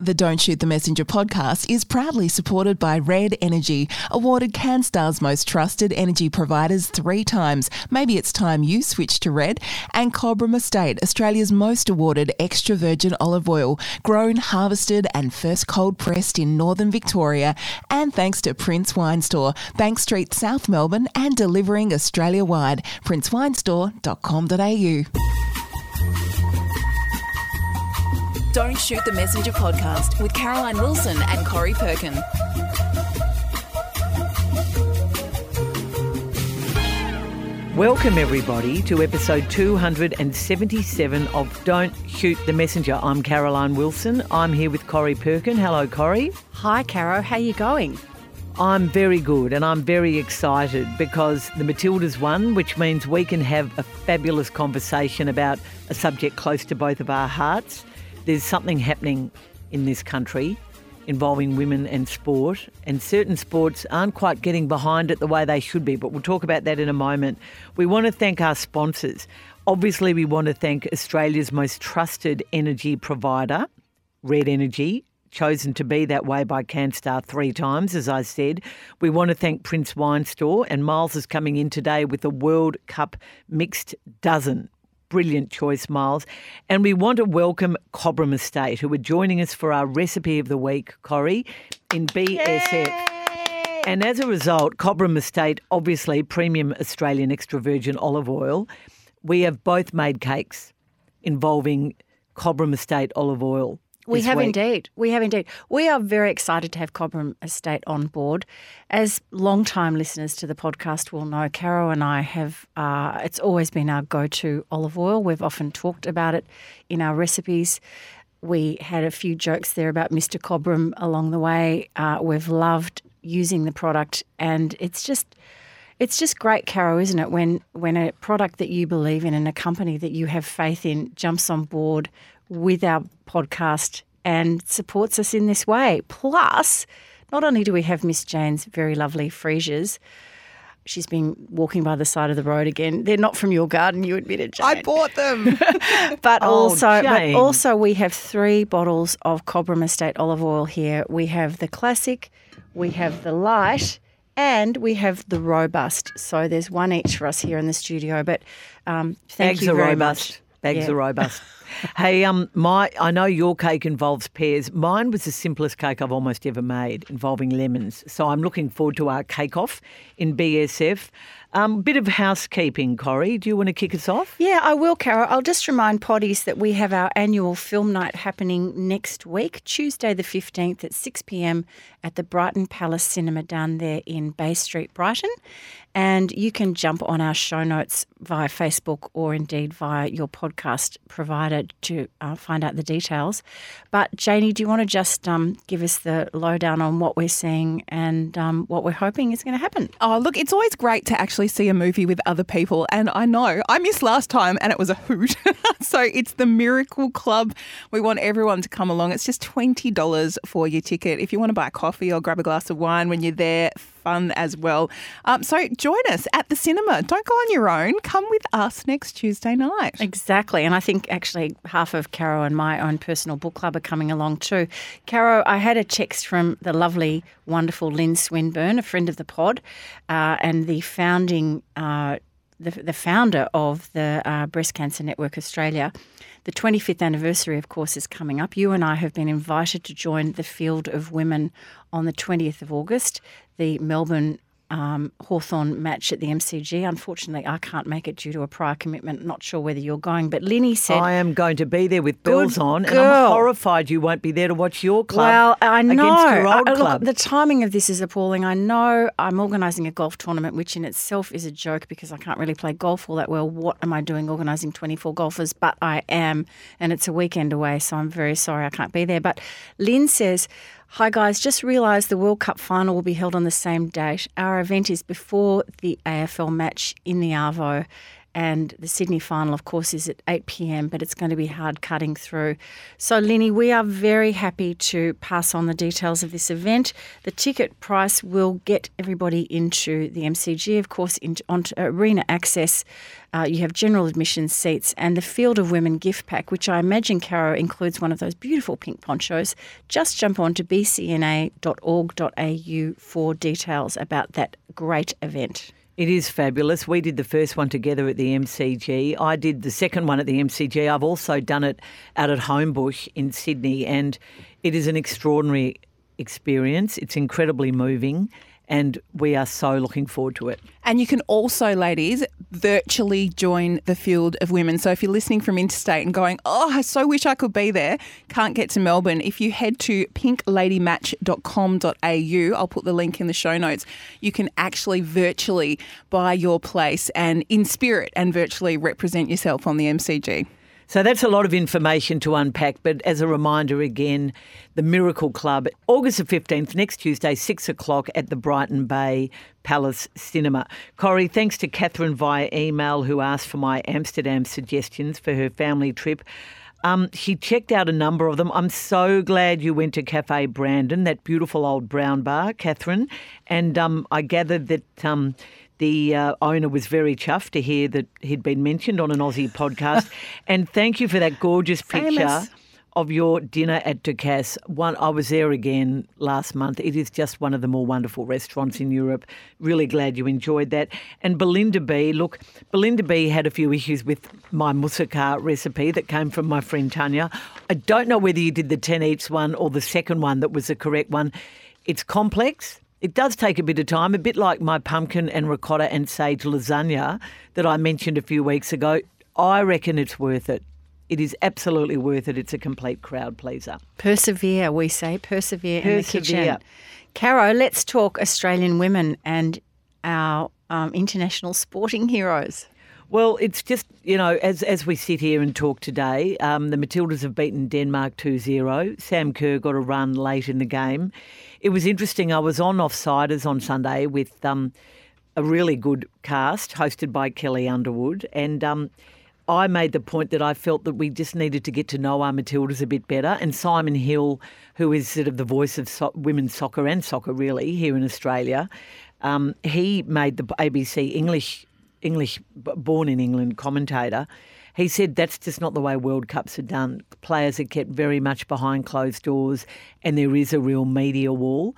The Don't Shoot the Messenger podcast is proudly supported by Red Energy, awarded CanStar's most trusted energy providers three times. Maybe it's time you switch to Red. And Cobram Estate, Australia's most awarded extra virgin olive oil, grown, harvested, and first cold pressed in northern Victoria. And thanks to Prince Wine Store, Bank Street, South Melbourne, and delivering Australia wide. princewinestore.com.au. Don't Shoot the Messenger podcast with Caroline Wilson and Corrie Perkin. Welcome, everybody, to episode 277 of Don't Shoot the Messenger. I'm Caroline Wilson. I'm here with Corrie Perkin. Hello, Corrie. Hi, Caro. How are you going? I'm very good and I'm very excited because the Matildas won, which means we can have a fabulous conversation about a subject close to both of our hearts there's something happening in this country involving women and sport, and certain sports aren't quite getting behind it the way they should be, but we'll talk about that in a moment. We want to thank our sponsors. Obviously, we want to thank Australia's most trusted energy provider, Red Energy, chosen to be that way by CanStar three times, as I said. We want to thank Prince Wine Store, and Myles is coming in today with a World Cup mixed dozen Brilliant choice, Myles. And we want to welcome Cobram Estate, who are joining us for our recipe of the week, Corrie, in BSF. Yay! And as a result, Cobram Estate, obviously premium Australian extra virgin olive oil, we have both made cakes involving Cobram Estate olive oil. We have week. indeed. We have indeed. We are very excited to have Cobram Estate on board. As long-time listeners to the podcast will know, Caro and I have, uh, it's always been our go to olive oil. We've often talked about it in our recipes. We had a few jokes there about Mr. Cobram along the way. Uh, we've loved using the product, and it's just. It's just great, Caro, isn't it? When when a product that you believe in and a company that you have faith in jumps on board with our podcast and supports us in this way. Plus, not only do we have Miss Jane's very lovely freesias, she's been walking by the side of the road again. They're not from your garden, you admitted, Jane. I bought them. but oh, also, Jane. but also, we have three bottles of Cobram Estate olive oil here. We have the classic, we have the light, and we have the robust. So there's one each for us here in the studio. But um, thank Eggs you very robust. much. Bags yeah. are robust. hey, um, my I know your cake involves pears. Mine was the simplest cake I've almost ever made, involving lemons. So I'm looking forward to our cake off in BSF. Um, bit of housekeeping, Corrie. Do you want to kick us off? Yeah, I will, Carol. I'll just remind potties that we have our annual film night happening next week, Tuesday the 15th at 6 pm at the Brighton Palace Cinema down there in Bay Street, Brighton. And you can jump on our show notes via Facebook or indeed via your podcast provider to uh, find out the details. But Janie, do you want to just um, give us the lowdown on what we're seeing and um, what we're hoping is going to happen? Oh, look, it's always great to actually see a movie with other people. And I know I missed last time and it was a hoot. so it's the Miracle Club. We want everyone to come along. It's just $20 for your ticket. If you want to buy a coffee or grab a glass of wine when you're there, fun as well. Um, so join us at the cinema. Don't go on your own. Come with us next Tuesday night. Exactly. And I think actually half of Caro and my own personal book club are coming along too. Caro, I had a text from the lovely, wonderful Lyn Swinburne, a friend of the pod, uh, and the founding. Uh, the, the founder of the uh, Breast Cancer Network Australia. The 25th anniversary, of course, is coming up. You and I have been invited to join the field of women on the 20th of August. The Melbourne um, Hawthorn match at the MCG. Unfortunately, I can't make it due to a prior commitment. Not sure whether you're going, but Linny said I am going to be there with bells on, girl. and I'm horrified you won't be there to watch your club. Well, I know. Against your old I, club. Look, the timing of this is appalling. I know I'm organising a golf tournament, which in itself is a joke because I can't really play golf all that well. What am I doing organising 24 golfers? But I am, and it's a weekend away, so I'm very sorry I can't be there. But Lyn says. Hi, guys. Just realised the World Cup final will be held on the same date. Our event is before the AFL match in the Arvo, And the Sydney final, of course, is at 8 pm, but it's going to be hard cutting through. So, Linny, we are very happy to pass on the details of this event. The ticket price will get everybody into the MCG, of course, into, onto arena access. Uh, you have general admission seats and the Field of Women gift pack, which I imagine, Caro, includes one of those beautiful pink ponchos. Just jump on to bcna.org.au for details about that great event. It is fabulous. We did the first one together at the MCG. I did the second one at the MCG. I've also done it out at Homebush in Sydney, and it is an extraordinary experience. It's incredibly moving and we are so looking forward to it. And you can also, ladies, virtually join the field of women. So if you're listening from interstate and going, oh, I so wish I could be there, can't get to Melbourne, if you head to pinkladymatch.com.au, I'll put the link in the show notes, you can actually virtually buy your place and in spirit and virtually represent yourself on the MCG. So that's a lot of information to unpack. But as a reminder again, the Miracle Club, August the 15th, next Tuesday, 6 o'clock at the Brighton Bay Palace Cinema. Corrie, thanks to Catherine via email who asked for my Amsterdam suggestions for her family trip. Um, she checked out a number of them. I'm so glad you went to Cafe Brandon, that beautiful old brown bar, Catherine. And um, I gathered that um, the uh, owner was very chuffed to hear that he'd been mentioned on an Aussie podcast. and thank you for that gorgeous picture. Famous. Of your dinner at Ducasse. One, I was there again last month. It is just one of the more wonderful restaurants in Europe. Really glad you enjoyed that. And Belinda B, look, Belinda B had a few issues with my moussaka recipe that came from my friend Tanya. I don't know whether you did the 10 each one or the second one that was the correct one. It's complex. It does take a bit of time, a bit like my pumpkin and ricotta and sage lasagna that I mentioned a few weeks ago. I reckon it's worth it. It is absolutely worth it. It's a complete crowd pleaser. Persevere, we say. Persevere, in the kitchen. Caro, let's talk Australian women and our um, international sporting heroes. Well, it's just, you know, as as we sit here and talk today, um, the Matildas have beaten Denmark 2 0. Sam Kerr got a run late in the game. It was interesting. I was on Offsiders on Sunday with um, a really good cast hosted by Kelli Underwood. And um, I made the point that I felt that we just needed to get to know our Matildas a bit better. And Simon Hill, who is sort of the voice of so- women's soccer and soccer really here in Australia, um, he made the ABC English English born in England commentator. He said that's just not the way World Cups are done. Players are kept very much behind closed doors, and there is a real media wall.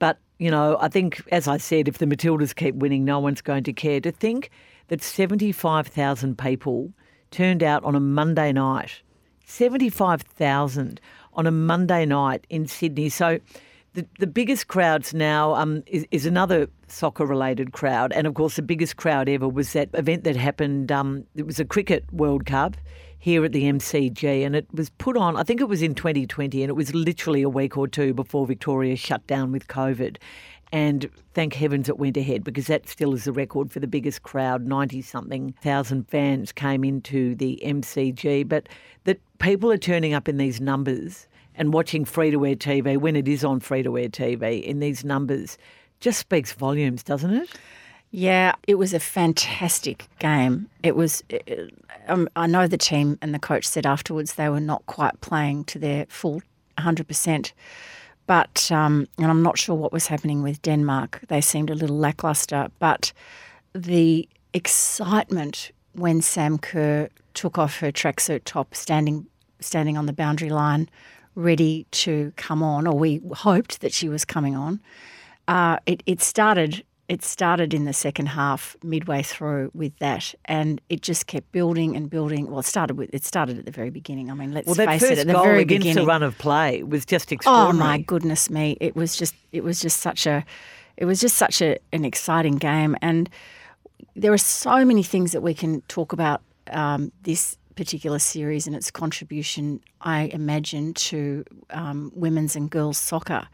But you know, I think, as I said, if the Matildas keep winning, no one's going to care. To think that seventy-five thousand people turned out on a Monday night, seventy-five thousand on a Monday night in Sydney. So the, the biggest crowds now um, is, is another soccer related crowd. And of course, the biggest crowd ever was that event that happened. Um, it was a Cricket World Cup here at the MCG, and it was put on, I think it was in 2020, and it was literally a week or two before Victoria shut down with COVID. And thank heavens it went ahead because that still is the record for the biggest crowd. 90 something thousand fans came into the MCG. But that people are turning up in these numbers and watching free to air TV when it is on free to air TV in these numbers just speaks volumes, doesn't it? Yeah, it was a fantastic game. It was. it- Um, I know the team and the coach said afterwards they were not quite playing to their full 100%. But, um, and I'm not sure what was happening with Denmark. They seemed a little lackluster. But the excitement when Sam Kerr took off her tracksuit top, standing standing on the boundary line, ready to come on, or we hoped that she was coming on. Uh, it, it started. It started in the second half, midway through, with that, and it just kept building and building. Well, it started with it started at the very beginning. I mean, let's Well, face it, at the goal very against beginning. the run of play was just Oh my goodness me! It was just it was just such a it was just such a, an exciting game, and there are so many things that we can talk about um, this particular series and its contribution. I imagine to um, women's and girls soccer.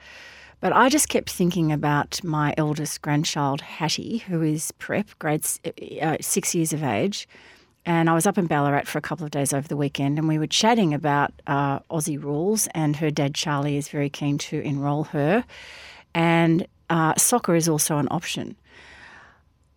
But I just kept thinking about my eldest grandchild, Hattie, who is prep, grade uh, six years of age. And I was up in Ballarat for a couple of days over the weekend, and we were chatting about uh, Aussie rules. And her dad, Charlie, is very keen to enrol her. And uh, soccer is also an option.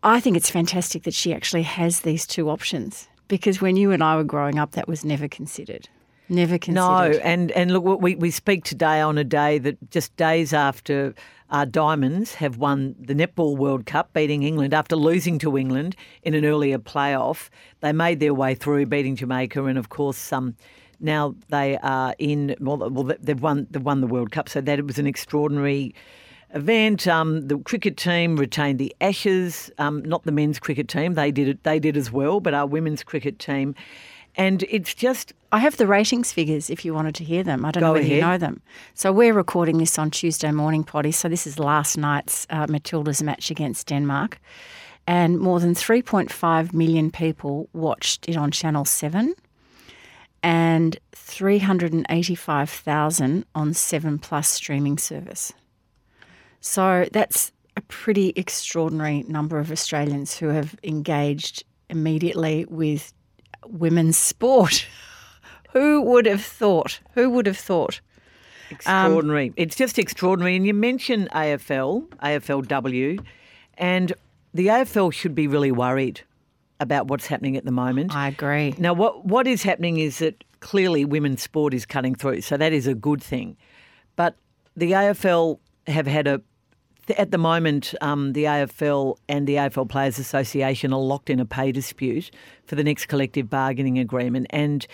I think it's fantastic that she actually has these two options because when you and I were growing up, that was never considered. Never considered. No, and and look, we we speak today on a day that just days after our Diamonds have won the Netball World Cup, beating England after losing to England in an earlier playoff. They made their way through, beating Jamaica, and of course. Um, now they are in. Well, well, they've won. They've won the World Cup, so that was an extraordinary event. Um, the cricket team retained the Ashes, um, not the men's cricket team. They did it. They did as well, but our women's cricket team. And it's just. I have the ratings figures if you wanted to hear them. I don't know whether ahead. you know them. So we're recording this on Tuesday morning, Potty. So this is last night's uh, Matilda's match against Denmark. And more than 3.5 million people watched it on Channel 7 and 385,000 on 7 Plus streaming service. So that's a pretty extraordinary number of Australians who have engaged immediately with women's sport. Who would have thought? Who would have thought? Extraordinary. Um, it's just extraordinary. And you mentioned AFL, AFLW, and the AFL should be really worried about what's happening at the moment. I agree. Now, what what is happening is that clearly women's sport is cutting through, so that is a good thing. But the AFL have had a at the moment, um, the AFL and the AFL Players Association are locked in a pay dispute for the next collective bargaining agreement. And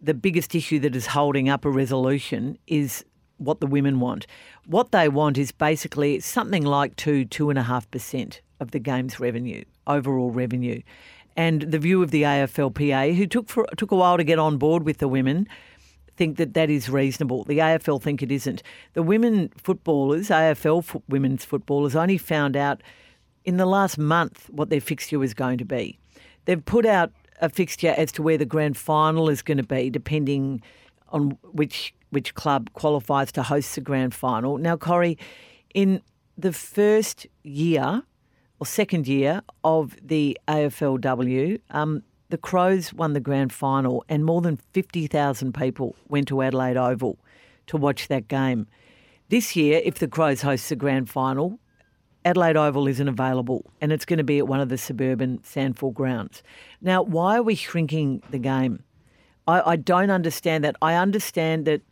the biggest issue that is holding up a resolution is what the women want. What they want is basically something like two, two and a half percent of the game's revenue, overall revenue. And the view of the AFLPA, who took for, took a while to get on board with the women, think that that is reasonable. The AFL think it isn't. The women footballers, AFL fo- women's footballers, only found out in the last month what their fixture was going to be. They've put out a fixture as to where the grand final is going to be, depending on which which club qualifies to host the grand final. Now, Corrie, in the first year or second year of the AFLW, um, the Crows won the grand final, and more than 50,000 people went to Adelaide Oval to watch that game. This year, if the Crows host the grand final, Adelaide Oval isn't available, and it's going to be at one of the suburban Sandford grounds. Now, why are we shrinking the game? I, I don't understand that. I understand that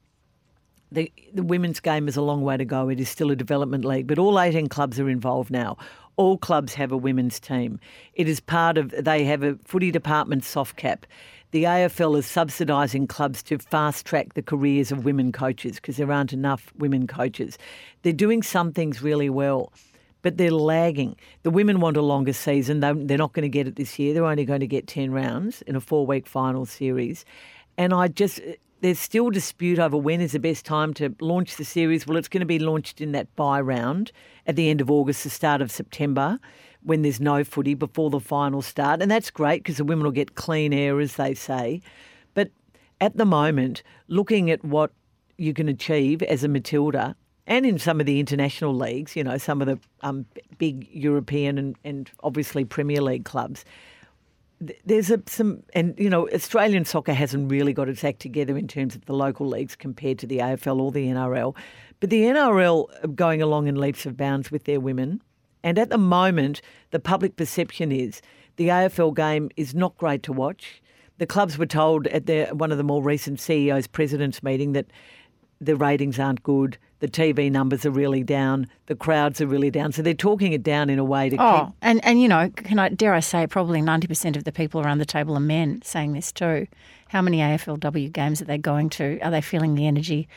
the, the women's game is a long way to go. It is still a development league, but all 18 clubs are involved now all clubs have a women's team. It is part of, they have a footy department soft cap. The AFL is subsidising clubs to fast track the careers of women coaches because there aren't enough women coaches. They're doing some things really well, but they're lagging. The women want a longer season. They're not going to get it this year. They're only going to get 10 rounds in a four week final series. And I just, there's still dispute over when is the best time to launch the series. Well, it's going to be launched in that bye round at the end of August, the start of September, when there's no footy before the final start. And that's great because the women will get clean air, as they say. But at the moment, looking at what you can achieve as a Matilda and in some of the international leagues, you know, some of the um, big European and, and obviously Premier League clubs, there's a, some, and you know, Australian soccer hasn't really got its act together in terms of the local leagues compared to the AFL or the NRL. But the NRL are going along in leaps of bounds with their women. And at the moment, the public perception is the AFL game is not great to watch. The clubs were told at their, one of the more recent CEO's president's meeting that the ratings aren't good the TV numbers are really down, the crowds are really down. So they're talking it down in a way to oh, keep. and and you know, can I dare I say, probably ninety percent of the people around the table are men saying this too. How many AFLW games are they going to? Are they feeling the energy?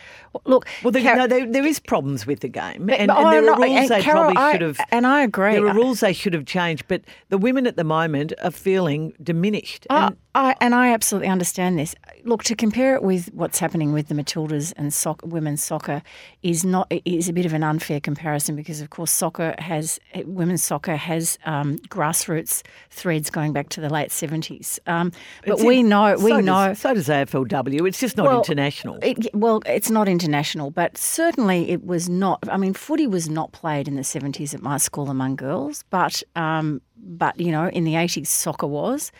Look, well, there, Car- no, there, there is problems with the game, and, and oh, there are rules they Carol, probably should have. And I agree. There are rules they should have changed, but the women at the moment are feeling diminished. Oh, and, I, and I absolutely understand this. Look, to compare it with what's happening with the Matildas and soccer, women's soccer is not is a bit of an unfair comparison because, of course, soccer has women's soccer has um, grassroots threads going back to the late seventies. Um, but it's we know we so know so does AFLW. It's just not well, international. It, well, it's not international, but certainly it was not. I mean, footy was not played in the seventies at my school among girls, but um, but you know, in the eighties, soccer was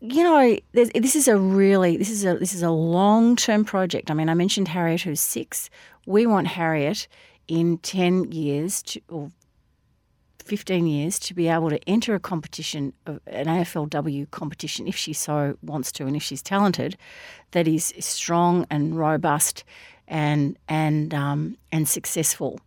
you know, this is a really this is a this is a long term project. I mean, I mentioned Harriet, who's six. We want Harriet in ten years to, or 15 years to be able to enter a competition, an AFLW competition, if she so wants to and if she's talented, that is strong and robust and and um, and successful.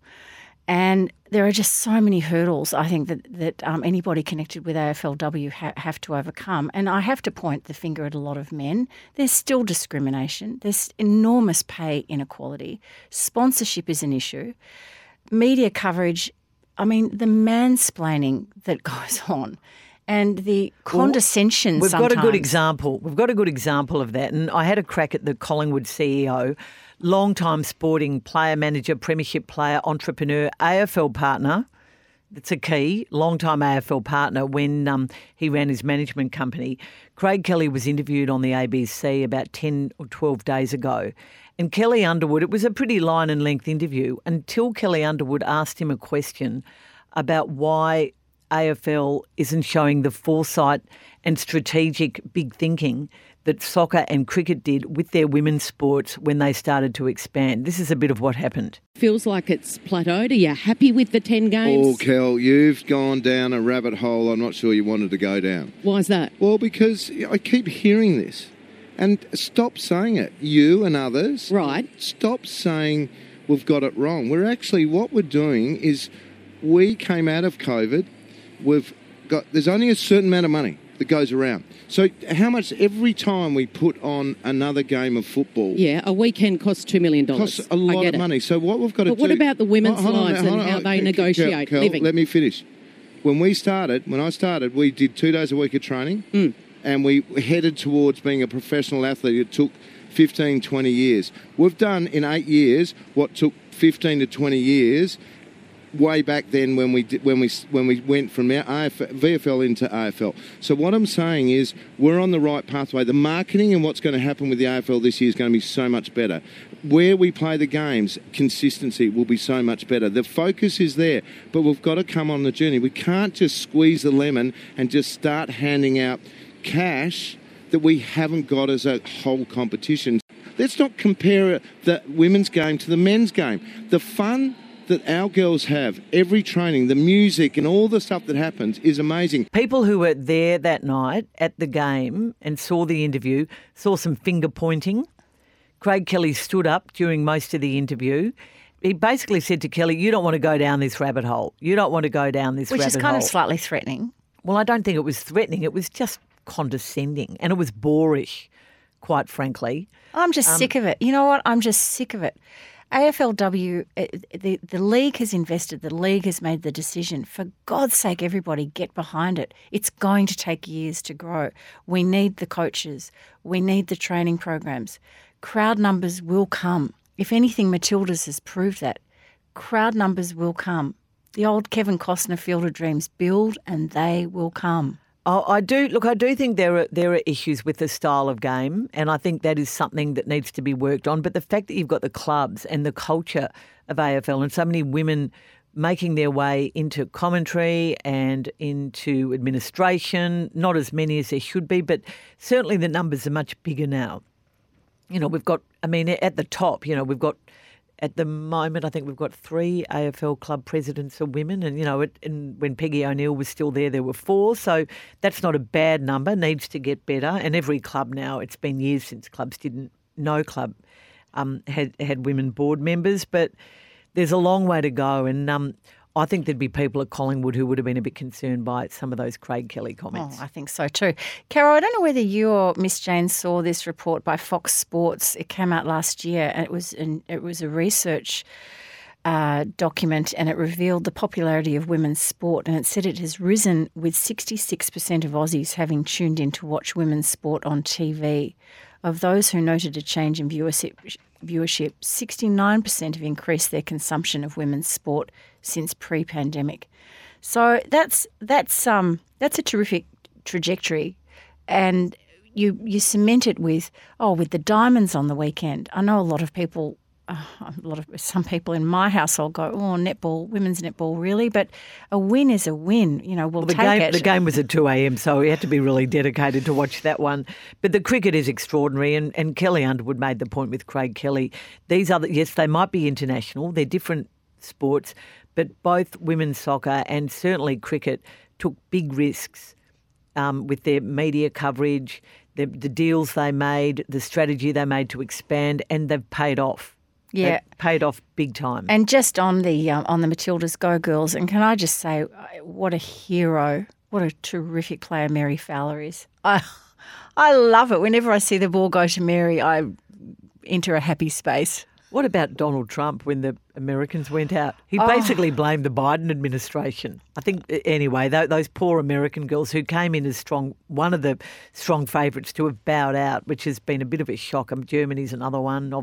And there are just so many hurdles I think that that um, anybody connected with AFLW ha- have to overcome. And I have to point the finger at a lot of men. There's still discrimination. There's enormous pay inequality. Sponsorship is an issue. Media coverage. I mean, the mansplaining that goes on and the condescension. Well, we've sometimes. got a good example. We've got a good example of that. And I had a crack at the Collingwood CEO long-time sporting player, manager, premiership player, entrepreneur, AFL partner. That's a key, long-time AFL partner when um, he ran his management company. Craig Kelly was interviewed on the ABC about 10 or 12 days ago. And Kelli Underwood, it was a pretty line and length interview until Kelli Underwood asked him a question about why AFL isn't showing the foresight and strategic big thinking that soccer and cricket did with their women's sports when they started to expand. This is a bit of what happened. Feels like it's plateaued. Are you happy with the 10 games? Oh, Kel, you've gone down a rabbit hole I'm not sure you wanted to go down. Why is that? Well, because I keep hearing this. And stop saying it. You and others. Right. Stop saying we've got it wrong. We're actually, what we're doing is we came out of COVID. We've got, there's only a certain amount of money that goes around. So how much every time we put on another game of football? Yeah, a weekend costs two million dollars. Costs a lot of it. money. So what we've got to but do. what about the women's on, lives hold and on, how on. they Kel- negotiate Kel, living? Let me finish. When we started, when I started, we did two days a week of training, Mm. And we headed towards being a professional athlete. It took 15, 20 years. We've done in eight years what took 15 to 20 years way back then when we did, when we when we went from AFL, VFL into AFL. So what I'm saying is we're on the right pathway. The marketing and what's going to happen with the AFL this year is going to be so much better. Where we play the games, consistency will be so much better. The focus is there, but we've got to come on the journey. We can't just squeeze the lemon and just start handing out cash that we haven't got as a whole competition. Let's not compare the women's game to the men's game. The fun that our girls have every training, the music and all the stuff that happens is amazing. People who were there that night at the game and saw the interview saw some finger pointing. Craig Kelli stood up during most of the interview. He basically said to Kelly, You don't want to go down this rabbit hole. You don't want to go down this which rabbit hole. Which is kind hole. of slightly threatening. Well, I don't think it was threatening. It was just condescending and it was boorish, quite frankly. I'm just sick of it. You know what? I'm just sick of it. AFLW, uh, the, the league has invested, the league has made the decision. For God's sake, everybody get behind it. It's going to take years to grow. We need the coaches, we need the training programs. Crowd numbers will come. If anything, Matilda's has proved that. Crowd numbers will come. The old Kevin Costner Field of Dreams build and they will come. Oh, I do look. I do think there are there are issues with the style of game, and I think that is something that needs to be worked on. But the fact that you've got the clubs and the culture of AFL, and so many women making their way into commentary and into administration, not as many as there should be, but certainly the numbers are much bigger now. You know, we've got. I mean, at the top, you know, we've got at the moment, I think we've got three AFL club presidents are women, and you know, it, and when Peggy O'Neill was still there, there were four. So that's not a bad number. Needs to get better. And every club now, it's been years since clubs didn't. No club um, had had women board members, but there's a long way to go. And um, I think there'd be people at Collingwood who would have been a bit concerned by some of those Craig Kelly comments. Oh, I think so too. Carol, I don't know whether you or Miss Jane saw this report by Fox Sports. It came out last year, and it was an, it was a research uh, document, and it revealed the popularity of women's sport, and it said it has risen with sixty six percent of Aussies having tuned in to watch women's sport on TV. Of those who noted a change in viewership, viewership, 69% have increased their consumption of women's sport since pre-pandemic. So that's that's um that's a terrific trajectory, and you you cement it with oh with the diamonds on the weekend. I know a lot of people. Uh, a lot of some people in my household go, oh, netball, women's netball, really? But a win is a win. You know, we'll, Well, the take game it. the game was at two a.m., so we had to be really dedicated to watch that one. But the cricket is extraordinary, and, and Kelli Underwood made the point with Craig Kelly. These other yes, they might be international. They're different sports, but both women's soccer and certainly cricket took big risks um, with their media coverage, the, the deals they made, the strategy they made to expand, and they've paid off. Yeah. They've paid off big time. And just on the um, on the Matildas Go Girls, and can I just say, what a hero, what a terrific player Mary Fowler is. I I love it. Whenever I see the ball go to Mary, I enter a happy space. What about Donald Trump when the Americans went out? He Oh. basically blamed the Biden administration. I think, anyway, tho- those poor American girls who came in as strong, one of the strong favourites to have bowed out, which has been a bit of a shock. Um, Germany's another one.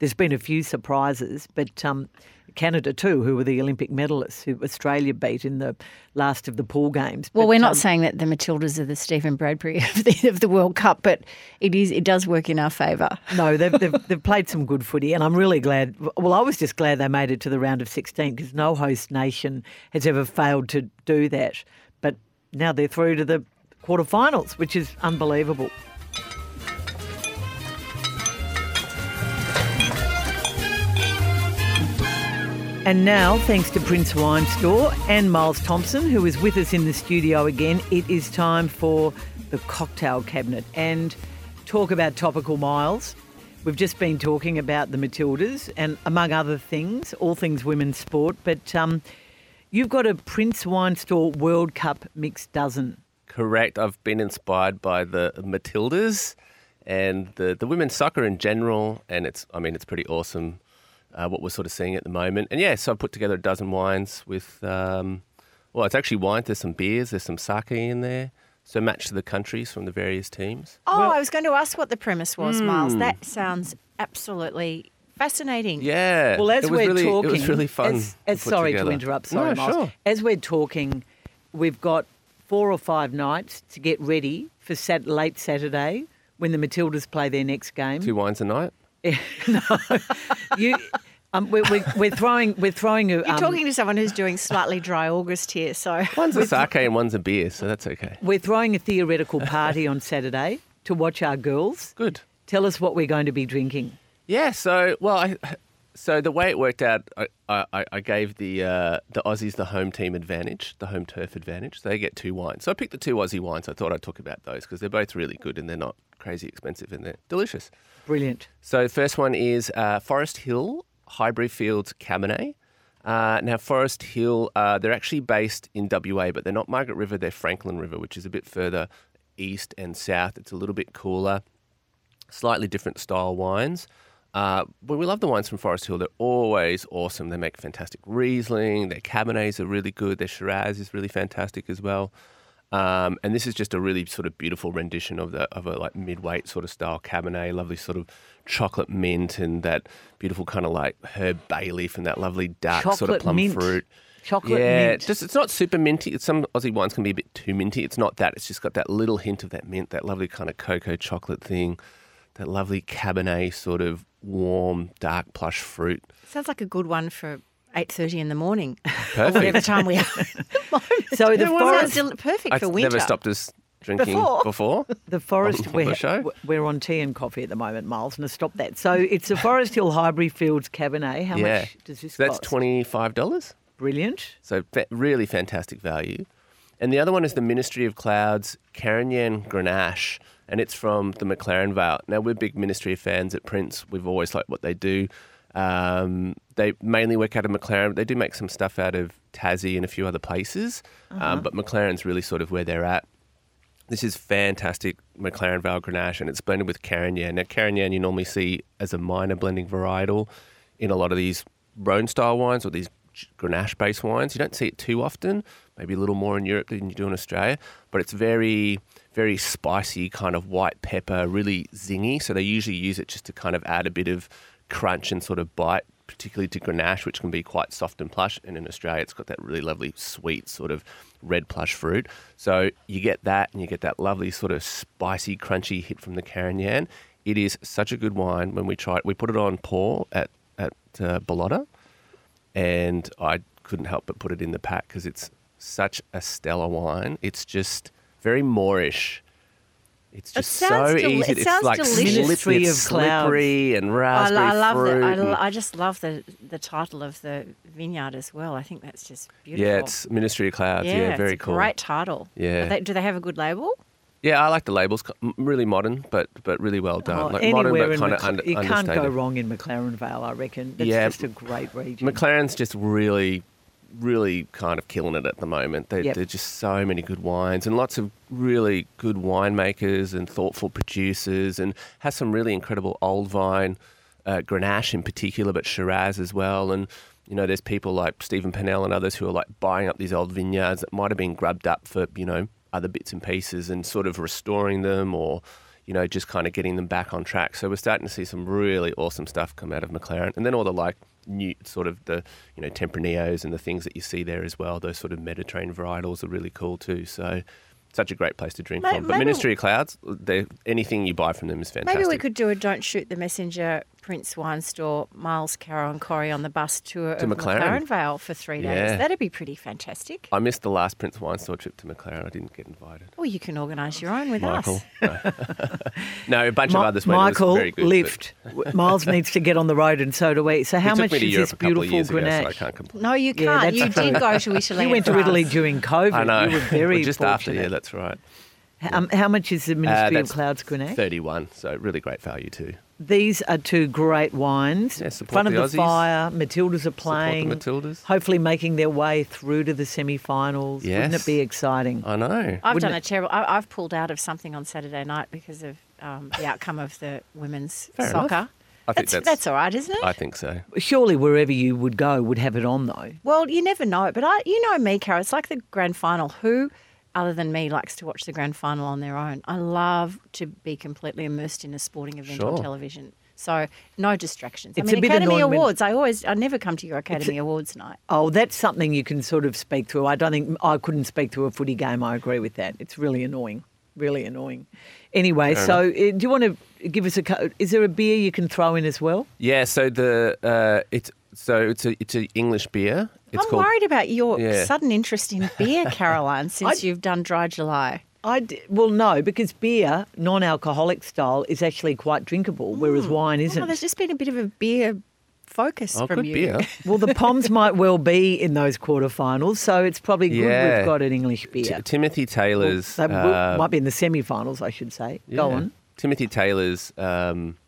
There's been a few surprises, but um, Canada too, who were the Olympic medalists who Australia beat in the last of the pool games. Well, But, we're not um, saying that the Matildas are the Steven Bradbury of the, of the World Cup, but it is it does work in our favour. No, they've, they've, they've played some good footy, and I'm really glad. Well, I was just glad they made it to the round of 16 because no host nation has ever failed to do that. But now they're through to the quarterfinals, which is unbelievable. And now, thanks to Prince Wine Store and Myles Thompson, who is with us in the studio again, it is time for the cocktail cabinet and talk about topical miles. We've just been talking about the Matildas and, among other things, all things women's sport. But um, you've got a Prince Wine Store World Cup mixed dozen. Correct. I've been inspired by the Matildas and the, the women's soccer in general, and it's I mean it's pretty awesome uh, what we're sort of seeing at the moment. And yeah, so I put together a dozen wines with um, well, it's actually wines. There's some beers. There's some sake in there. So match to the countries from the various teams. Oh, I was going to ask what the premise was, Myles. That sounds absolutely fascinating. Yeah. Well, as it was we're really, talking, it was really fun. As, to as- put sorry together. to interrupt. Sorry, no, Myles. sure. As we're talking, we've got four or five nights to get ready for sat- late Saturday when the Matildas play their next game. Two wines a night. no, you. Um, we're, we're, we're throwing. We're throwing a. You're um, talking to someone who's doing slightly dry August here, so One's a sake and one's a beer, so that's okay. We're throwing a theoretical party on Saturday to watch our girls. Good. Tell us what we're going to be drinking. Yeah. So, well, I, so the way it worked out, I, I, I gave the uh, the Aussies the home team advantage, the home turf advantage. They get two wines. So I picked the two Aussie wines. I thought I'd talk about those because they're both really good and they're not crazy expensive and they're delicious. Brilliant. So the first one is uh, Forest Hill Highbury Fields Cabernet. Uh, now, Forest Hill, uh, they're actually based in WA, but they're not Margaret River, they're Frankland River, which is a bit further east and south. It's a little bit cooler, slightly different style wines. Uh, but we love the wines from Forest Hill. They're always awesome. They make fantastic Riesling. Their Cabernets are really good. Their Shiraz is really fantastic as well. Um, and this is just a really sort of beautiful rendition of the of a like mid-weight sort of style Cabernet. Lovely sort of chocolate mint and that beautiful kind of like herb bay leaf and that lovely dark sort of plum mint. fruit. Chocolate yeah, mint. just it's not super minty. Some Aussie wines can be a bit too minty. It's not that. It's just got that little hint of that mint, that lovely kind of cocoa chocolate thing, that lovely Cabernet sort of warm dark plush fruit. sounds like a good one for eight thirty in the morning, or Perfect. whatever time we are. So the forest, del- perfect for winter. never stopped us drinking Before. before. the forest. on we're, the show. we're on tea and coffee at the moment, Myles, and stop that. So it's the Forest Hill Highbury Fields Cabernet. How yeah, much does this so that's twenty five dollars. Brilliant. So fa- really fantastic value. And the other one is the Ministry of Clouds Carignan Grenache, and it's from the McLaren Vale. Now we're big Ministry of fans at Prince. We've always liked what they do. Um, they mainly work out of McLaren. but They do make some stuff out of Tassie and a few other places, um, but McLaren's really sort of where they're at. This is fantastic McLaren Vale Grenache, and it's blended with Carignan. Now, Carignan you normally see as a minor blending varietal in a lot of these Rhone style wines or these Grenache based wines. You don't see it too often, maybe a little more in Europe than you do in Australia, but it's very, very spicy, kind of white pepper, really zingy. So they usually use it just to kind of add a bit of crunch and sort of bite, particularly to Grenache, which can be quite soft and plush. And in Australia, it's got that really lovely, sweet, sort of red plush fruit. So you get that, and you get that lovely, sort of spicy, crunchy hit from the Carignan. It is such a good wine. When we tried, we put it on pour at at uh, Bellota, and I couldn't help but put it in the pack because it's such a stellar wine. It's just very Moorish It's It just sounds so del- easy. it it's sounds like delicious. Ministry slippery, of it's Clouds. slippery and I, raspberry I love fruit. the. I, lo- I just love the the title of the vineyard as well. I think that's just beautiful. yeah, it's Ministry of Clouds. Yeah, very it's a cool. Great title. Yeah. They- do they have a good label? Yeah, I like the labels. Really modern, but but really well oh, done. Oh, like anywhere modern, but in kind of Mc- under, you can't go wrong in McLaren Vale, I reckon. That's Yeah. just a great region. McLaren's just really, really kind of killing it at the moment. They, Yep. There's just so many good wines and lots of really good winemakers and thoughtful producers, and has some really incredible old vine, uh, Grenache in particular, but Shiraz as well. And you know, there's people like Stephen Pannell and others who are like buying up these old vineyards that might have been grubbed up for you know other bits and pieces and sort of restoring them or you know, just kind of getting them back on track. So we're starting to see some really awesome stuff come out of McLaren, and then all the like new sort of the you know Tempranillos and the things that you see there as well. Those sort of Mediterranean varietals are really cool too. So. Such a great place to drink May- from. But maybe- Ministry of Clouds, anything you buy from them is fantastic. Maybe we could do a "Don't Shoot the Messenger" Prince Wine Store, Myles, Carroll, and Corrie on the bus tour To of McLaren. McLaren Vale for three days. Yeah. That'd be pretty fantastic. I missed the last Prince Wine Store trip to McLaren. I didn't get invited. Well, you can organise your own with Michael. us. No. no, a bunch Mi- of others went. Michael very good, but. Myles needs to get on the road, and so do we. So how took much is Europe this a couple of beautiful years ago, so I can't complain. No, you can't. you that's did go to Italy. you went to Italy us. during COVID. I know. You were very Well, just after. Yeah, that's right. Um, how much is the Uh, Ministry of Clouds Grenache? 31, so really great value too. These are two great wines. Yeah, support Front the of the Aussies. fire, Matildas are playing. Support the Matildas. Hopefully making their way through to the semi-finals. Wouldn't Yes. it be exciting? I know. I've Wouldn't done it- a terrible. I, I've pulled out of something on Saturday night because of um, the outcome of the women's Fair enough. soccer. I think that's, that's, that's all right, isn't it? I think so. Surely wherever you would go would have it on though. Well, you never know, but I, you know me, Cara. It's like the grand final. Who, other than me, likes to watch the grand final on their own? I love to be completely immersed in a sporting event on television. So no distractions. It's I mean, a bit Academy when- Awards. I always, I never come to your Academy Awards night. Oh, that's something you can sort of speak through. I don't think I couldn't speak through a footy game. I agree with that. It's really annoying. Really annoying. Anyway, Fair so uh, do you want to give us a? co- Is there a beer you can throw in as well? Yeah. So the uh, it's so it's a it's an English beer. It's I'm called worried about your Yeah. sudden interest in beer, Caroline, since I- you've done Dry July. I d- well no, because beer, non-alcoholic style, is actually quite drinkable, whereas wine Oh, isn't. there's just been a bit of a beer focus oh, from good you. beer. well, the Poms might well be in those quarterfinals, so it's probably good Yeah. we've got an English T- beer. Timothy Taylor's. They uh, might be in the semi-finals, I should say. Go on. Timothy Taylor's. Um,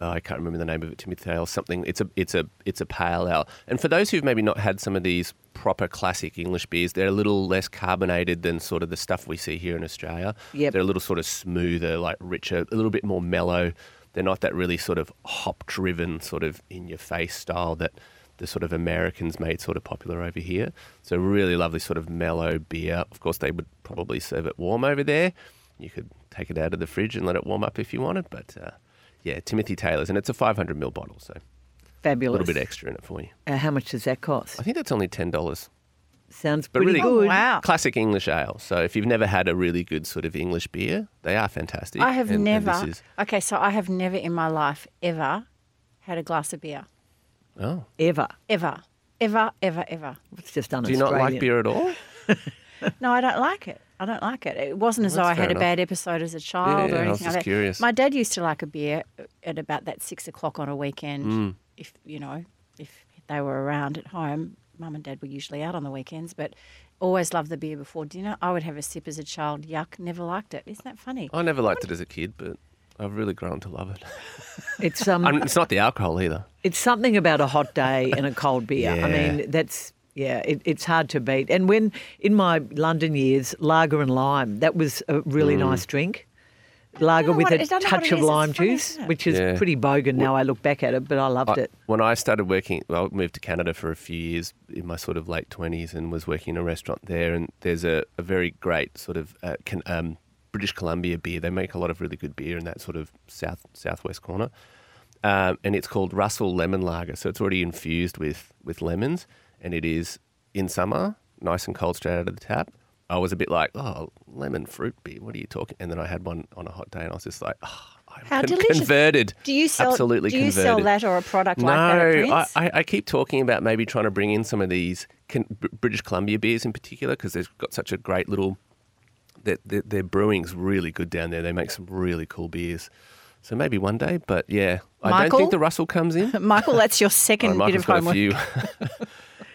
oh, I can't remember the name of it. Timothy Taylor. Something. It's a it's a it's a pale ale. And for those who've maybe not had some of these proper classic English beers, they're a little less carbonated than sort of the stuff we see here in Australia. Yep. They're a little sort of smoother, like richer, a little bit more mellow. They're not that really sort of hop driven, sort of in your face style that the sort of Americans made sort of popular over here. So really lovely sort of mellow beer. Of course, they would probably serve it warm over there. You could take it out of the fridge and let it warm up if you wanted. But uh, yeah, Timothy Taylor's, and it's a 500 ml bottle, so fabulous. a little bit extra in it for you. Uh, how much does that cost? I think that's only ten dollars. Sounds But pretty really- good. Oh, wow. Classic English ale. So if you've never had a really good sort of English beer, they are fantastic. I have And- and never. this is- Okay, so I have never in my life ever had a glass of beer. oh, Ever. Ever. Ever, ever, ever. It's just un do you not like beer at all? No, I don't like it. I don't like it. It wasn't as though I had fair a bad episode as a child Yeah, or I anything was like that. curious. My dad used to like a beer at about that six o'clock on a weekend. Mm. If you know, if they were around at home, mum and dad were usually out on the weekends, but always loved the beer before dinner. I would have a sip as a child. Yuck, never liked it. Isn't that funny? I never liked it as a kid, but I've really grown to love it. It's um, And it's not the alcohol either. it's something about a hot day and a cold beer. I mean, that's yeah, it, it's hard to beat. And when in my London years, lager and lime, that was a really Mm. nice drink. Lager with what a it- I don't know what touch of is. Lime funny, juice, which is Yeah. pretty bogan now. I look back at it, but I loved I- it. When I started working, well, I moved to Canada for a few years in my sort of late 20s and was working in a restaurant there. And there's a, a very great sort of uh, can, um, British Columbia beer. They make a lot of really good beer in that sort of south southwest corner. Um, and it's called Russell Lemon Lager. So it's already infused with, with lemons. And it is in summer, nice and cold straight out of the tap. I was a bit like, oh, lemon fruit beer. What are you talking? And then I had one on a hot day and I was just like, oh, I'm How con- delicious. converted. Do you sell? Absolutely do you converted. sell that or a product No, like that at I, I, keep talking about maybe trying to bring in some of these can, Br- British Columbia beers in particular because they've got such a great little their, their, their brewing's really good down there. They make some really cool beers. So maybe one day, but yeah, I don't think the Russell comes in. Michael, that's your Oh, second bit of homework.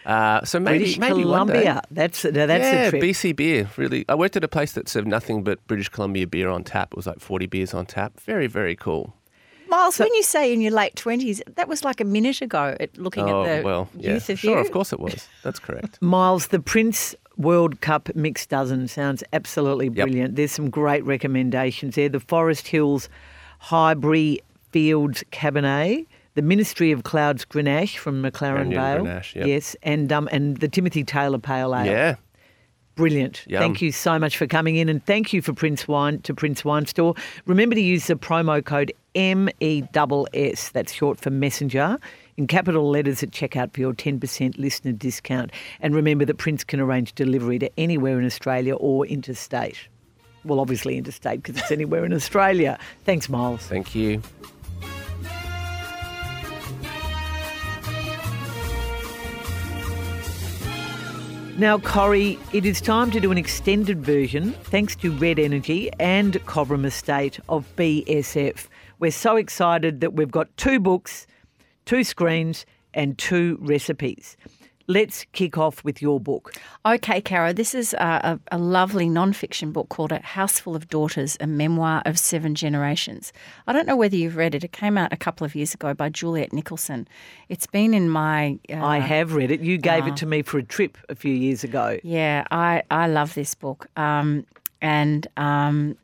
few. uh, so maybe British maybe. Columbia. That's now that's yeah, a trip. BC beer. Really, I worked at a place that served nothing but British Columbia beer on tap. It was like forty beers on tap. Very, very cool. Myles, when you say in your late twenties, that was like a minute ago. At looking oh at the well, yeah, youth of sure, you. of course it was. That's correct. Myles, the Prince World Cup mixed dozen sounds absolutely brilliant. There's some great recommendations there. The Forest Hills Highbury Fields Cabernet, the Ministry of Clouds Grenache from McLaren Vale. Grenache, yep. Yes, and um, and the Timothy Taylor Pale Ale. yeah, Brilliant. Yum. Thank you so much for coming in and thank you for Prince Wine to Prince Wine Store. Remember to use the promo code MESS, that's short for messenger, in capital letters at checkout for your 10% listener discount. And remember that Prince can arrange delivery to anywhere in Australia or interstate. Well, obviously interstate because it's anywhere in Australia. Thanks, Myles. thank you. Now, Corrie, it is time to do an extended version, thanks to Red Energy and Cobram Estate of BSF. We're so excited that we've got two books, two screens, and two recipes. Let's kick off with your book. Okay, Caro, this is a, a, lovely non-fiction book called A House Full of Daughters, a memoir of seven generations. I don't know whether you've read it. It came out a couple of years ago by Juliet Nicolson. It's been in my... Uh, I have read it. You gave it to me for a trip a few years ago. Yeah, I, I love this book. Um, and um,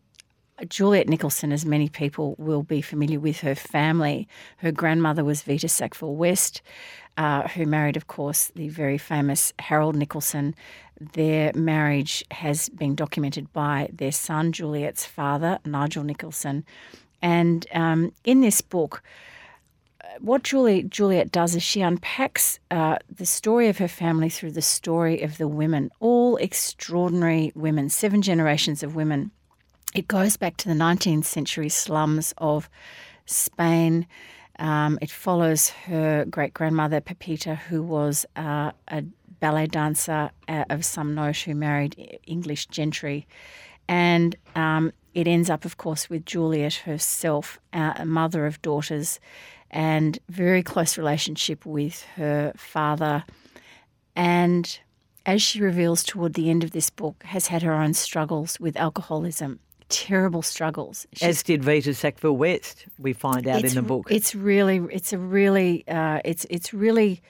Juliet Nicolson, as many people will be familiar with her family, her grandmother was Vita Sackville West, uh, who married, of course, the very famous Harold Nicolson. Their marriage has been documented by their son, Juliet's father, Nigel Nicolson. And um, in this book, what Julie, Juliet does is she unpacks uh, the story of her family through the story of the women, all extraordinary women, seven generations of women. It goes back to the 19th century slums of Spain. Um, it follows her great grandmother, Pepita, who was uh, a ballet dancer uh, of some note who married English gentry. And um, it ends up, of course, with Juliet herself, uh, a mother of daughters, and very close relationship with her father. And as she reveals toward the end of this book, has had her own struggles with alcoholism, terrible struggles. She's As did Vita Sackville West, we find out in the book. it's really, it's a really, uh, it's it's really,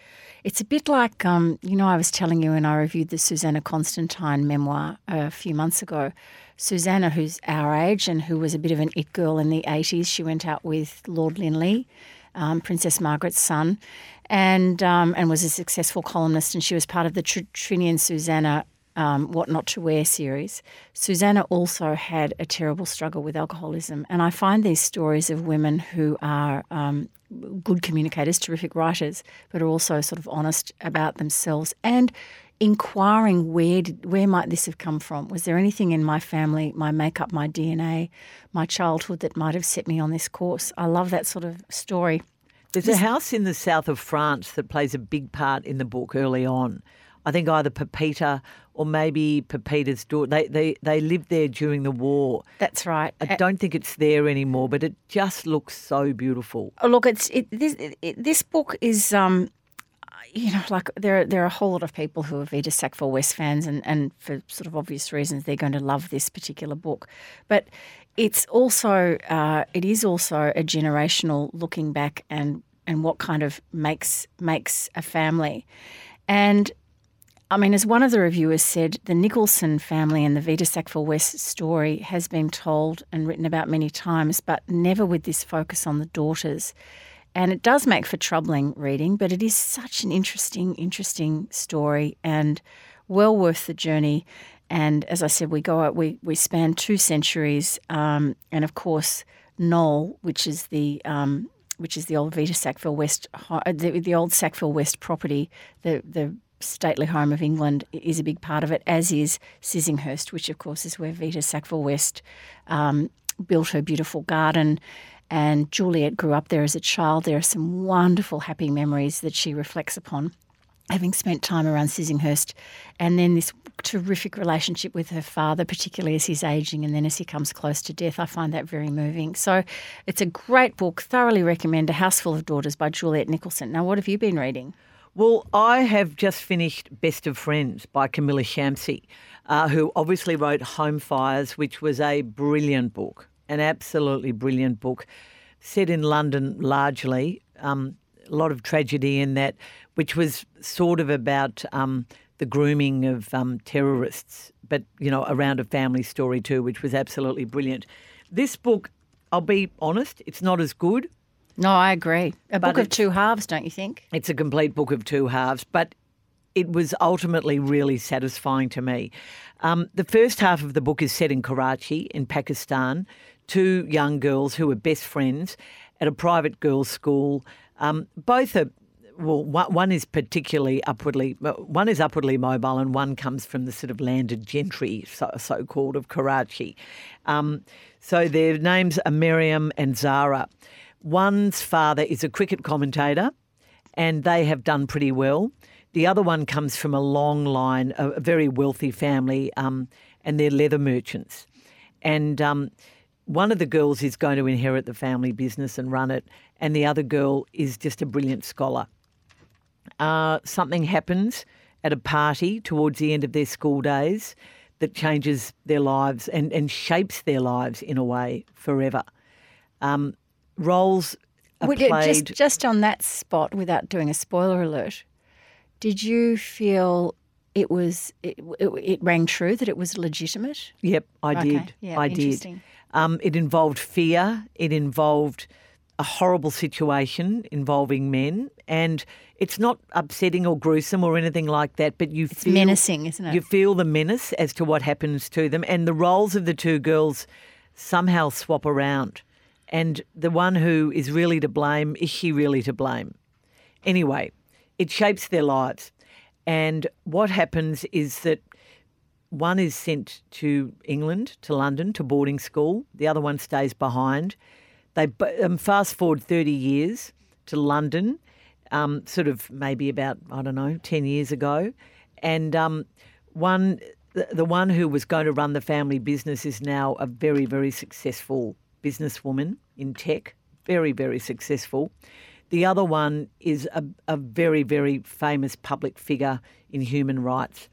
it's a bit like um, you know I was telling you when I reviewed the Susanna Constantine memoir a few months ago. Susanna, who's our age and who was a bit of an it girl in the eighties, she went out with Lord Linley, um, Princess Margaret's son, and um, and was a successful columnist, and she was part of the Tr- Trinny and Susanna um, What Not to Wear series. Susanna also had a terrible struggle with alcoholism. And I find these stories of women who are um, good communicators, terrific writers, but are also sort of honest about themselves and inquiring where did, where might this have come from? Was there anything in my family, my makeup, my DNA, my childhood that might have set me on this course? I love that sort of story. There's a house in the south of France that plays a big part in the book early on. I think either Pepita or maybe Pepita's daughter. They, they, they lived there during the war. That's right. I don't think it's there anymore, but it just looks so beautiful. Oh, look, it's it, this it, this book is um, you know, like there are, there are a whole lot of people who are Vita Sackville West fans, and and for sort of obvious reasons, they're going to love this particular book, but. It's also uh, it is also a generational looking back and and what kind of makes makes a family, and I mean, as one of the reviewers said, the Nicolson family and the Vita Sackville West story has been told and written about many times, but never with this focus on the daughters. And it does make for troubling reading, but it is such an interesting, interesting story and well worth the journey. And as I said, we go out, we, we span two centuries, um, and of course, Knole, which is the um, which is the old Vita Sackville West, the, the old Sackville West property, the the stately home of England, is a big part of it. As is Sissinghurst, which of course is where Vita Sackville West um, built her beautiful garden. And Juliet grew up there as a child. There are some wonderful, happy memories that she reflects upon. having spent time around Sissinghurst, and then this terrific relationship with her father, particularly as he's aging and then as he comes close to death. I find that very moving. So it's a great book. Thoroughly recommend A House Full of Daughters by Juliet Nicolson. Now, what have you been reading? Well, I have just finished Best of Friends by Kamila Shamsie, uh, who obviously wrote Home Fires, which was a brilliant book, an absolutely brilliant book, set in London largely. Um, a lot of tragedy in that, which was sort of about um, the grooming of um, terrorists, but you know, around a family story too, which was absolutely brilliant. This book, I'll be honest, it's not as good. No, I agree. A But book of two halves, don't you think? It's a complete book of two halves, but it was ultimately really satisfying to me. Um, the first half of the book is set in Karachi, in Pakistan. Two young girls who are best friends at a private girls' school. Um, both are. Well, one is particularly upwardly, one is upwardly mobile, and one comes from the sort of landed gentry, so, so called, of Karachi. Um, so their names are Miriam and Zara. One's father is a cricket commentator, and they have done pretty well. The other one comes from a long line, a, very wealthy family, um, and they're leather merchants. And um, one of the girls is going to inherit the family business and run it, and the other girl is just a brilliant scholar. Uh, something happens at a party towards the end of their school days that changes their lives and, and shapes their lives in a way forever. Um, roles are Would it- played. just, just on that spot, without doing a spoiler alert, did you feel it was it, it, it rang true that it was legitimate? Yep, I Okay, did. yeah, I did. Um, it involved fear. It involved a horrible situation involving men, and it's not upsetting or gruesome or anything like that. But you It's feel menacing, isn't it? You feel the menace as to what happens to them, and the roles of the two girls somehow swap around. And the one who is really to blame is she really to blame? Anyway, it shapes their lives. And what happens is that one is sent to England, to London, to boarding school. The other one stays behind. They um, fast forward 30 years to London, um, sort of maybe about, I don't know, 10 years ago. And um, one, the, the one who was going to run the family business is now a very, very successful businesswoman in tech, very, very successful. The other one is a, a very, very famous public figure in human rights.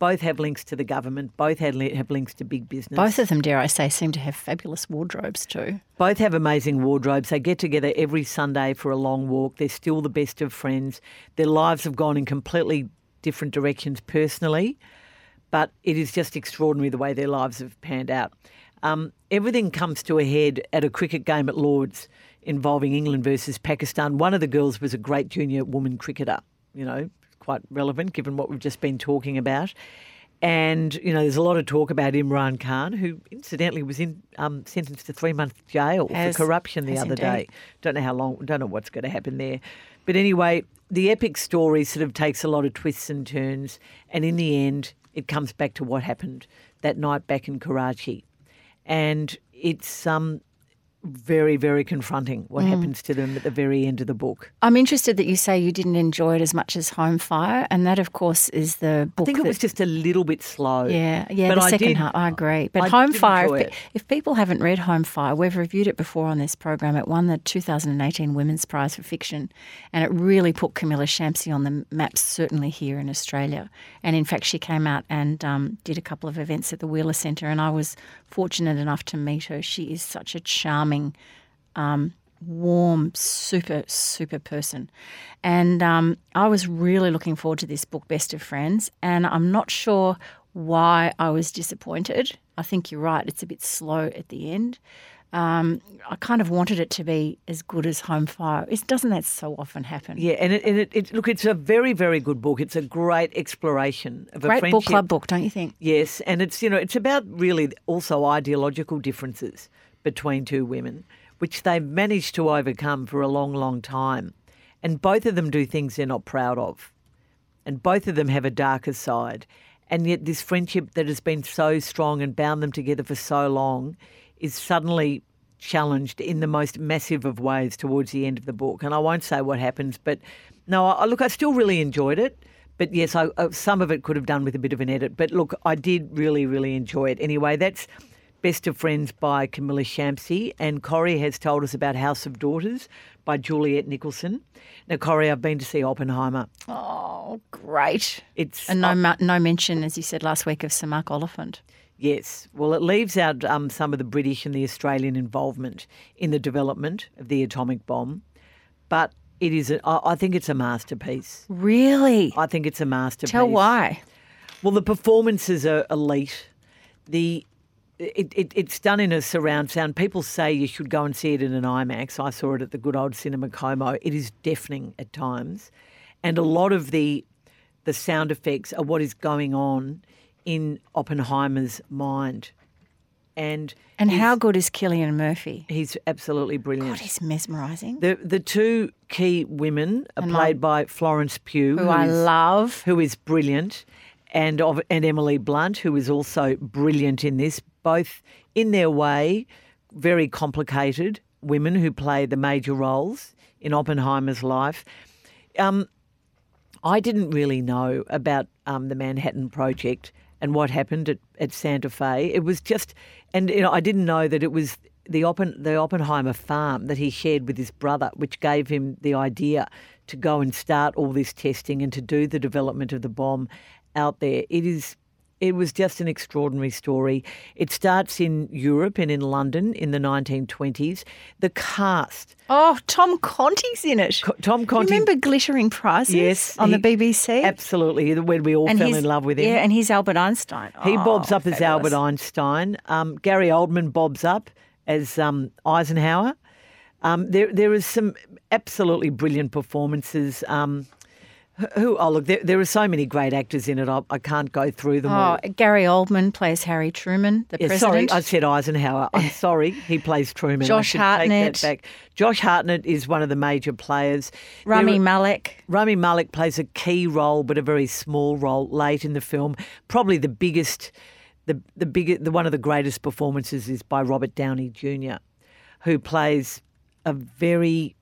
Both have links to the government. Both have, have links to big business. Both of them, dare I say, seem to have fabulous wardrobes too. Both have amazing wardrobes. They get together every Sunday for a long walk. They're still the best of friends. Their lives have gone in completely different directions personally, but it is just extraordinary the way their lives have panned out. Um, everything comes to a head at a cricket game at Lords involving England versus Pakistan. One of the girls was a great junior woman cricketer, you know, quite relevant given what we've just been talking about. And, you know, there's a lot of talk about Imran Khan, who incidentally was in um, sentenced to three months jail Has- for corruption the other indeed. day. Don't know how long, don't know what's going to happen there. But anyway, the epic story sort of takes a lot of twists and turns. And in the end, it comes back to what happened that night back in Karachi. And it's um, very, very confronting Mm. what happens to them at the very end of the book. I'm interested that you say you didn't enjoy it as much as Home Fire, and that, of course, is the book I think it was just a little bit slow. Yeah, yeah, But the I second did- half. I agree. But I Home Fire, if, if people haven't read Home Fire, we've reviewed it before on this program. It won the 2018 Women's Prize for Fiction, and it really put Kamila Shamsie on the map, certainly here in Australia. And in fact, she came out and um, did a couple of events at the Wheeler Centre, and I was fortunate enough to meet her. She is such a charming warm, super, super person. And um, I was really looking forward to this book, Best of Friends. And I'm not sure why I was disappointed. I think you're right, it's a bit slow at the end. Um, I kind of wanted it to be as good as Home Fire. Is doesn't that so often happen? Yeah, and it, and it, it look, it's a very, very good book. It's a great exploration of a Great friendship. book club book, don't you think? Yes, and it's you know it's about really also ideological differences between two women, which they've managed to overcome for a long, long time, and both of them do things they're not proud of, and both of them have a darker side, and yet this friendship that has been so strong and bound them together for so long is suddenly challenged in the most massive of ways towards the end of the book. And I won't say what happens, but no, I, look, I still really enjoyed it. but yes, I, uh, some of it could have done with a bit of an edit. But look, I did really, really enjoy it. Anyway, that's Best of Friends by Kamila Shamsie, and Corrie has told us about House of Daughters by Juliet Nicolson. Now, Corrie, I've been to see Oppenheimer. Oh, great. It's And no, ma- no mention, as you said last week, of Sir Mark Oliphant. Yes. Well, it leaves out um, some of the British and the Australian involvement in the development of the atomic bomb, but it is. A, I think it's a masterpiece. Really? I think it's a masterpiece. Tell why. Well, the performances are elite. The it, it, it's done in a surround sound. People say you should go and see it in an IMAX. I saw it at the good old Cinema Como. It is deafening at times, and a lot of the the sound effects are what is going on in Oppenheimer's mind. And And how good is Cillian Murphy? he's absolutely brilliant. God, he's mesmerising. the the two key women are And my- played by Florence Pugh, Who I is- love. who is brilliant, and of and Emily Blunt, who is also brilliant in this. Both in their way, very complicated women who play the major roles in Oppenheimer's life. Um, I didn't really know about um, the Manhattan Project and what happened at, at Santa Fe. It was just, and you know, I didn't know that it was the Oppen, the Oppenheimer farm that he shared with his brother, which gave him the idea to go and start all this testing and to do the development of the bomb out there. It is. It was just an extraordinary story. It starts in Europe and in London in the 1920s. The cast, Oh, Tom Conti's in it. Co- Tom Conti, Remember Glittering Prizes Yes, on the BBC? absolutely, when we all And fell in love with him. Yeah, and he's Albert Einstein. He Oh, bobs up as. Albert Einstein. Um, Gary Oldman bobs up as um, Eisenhower. Um, there, there is some absolutely brilliant performances. Um, who? Oh, look, there, there are so many great actors in it. I, I can't go through them all. Oh, Gary Oldman plays Harry Truman, the Yeah, president. sorry, I said Eisenhower. I'm sorry. He plays Truman. Josh Hartnett. Take that back. Josh Hartnett is one of the major players. Rami There Malek. Rami Malek plays a key role, but a very small role late in the film. Probably the biggest, the the biggest, the one of the greatest performances is by Robert Downey Jr., who plays a very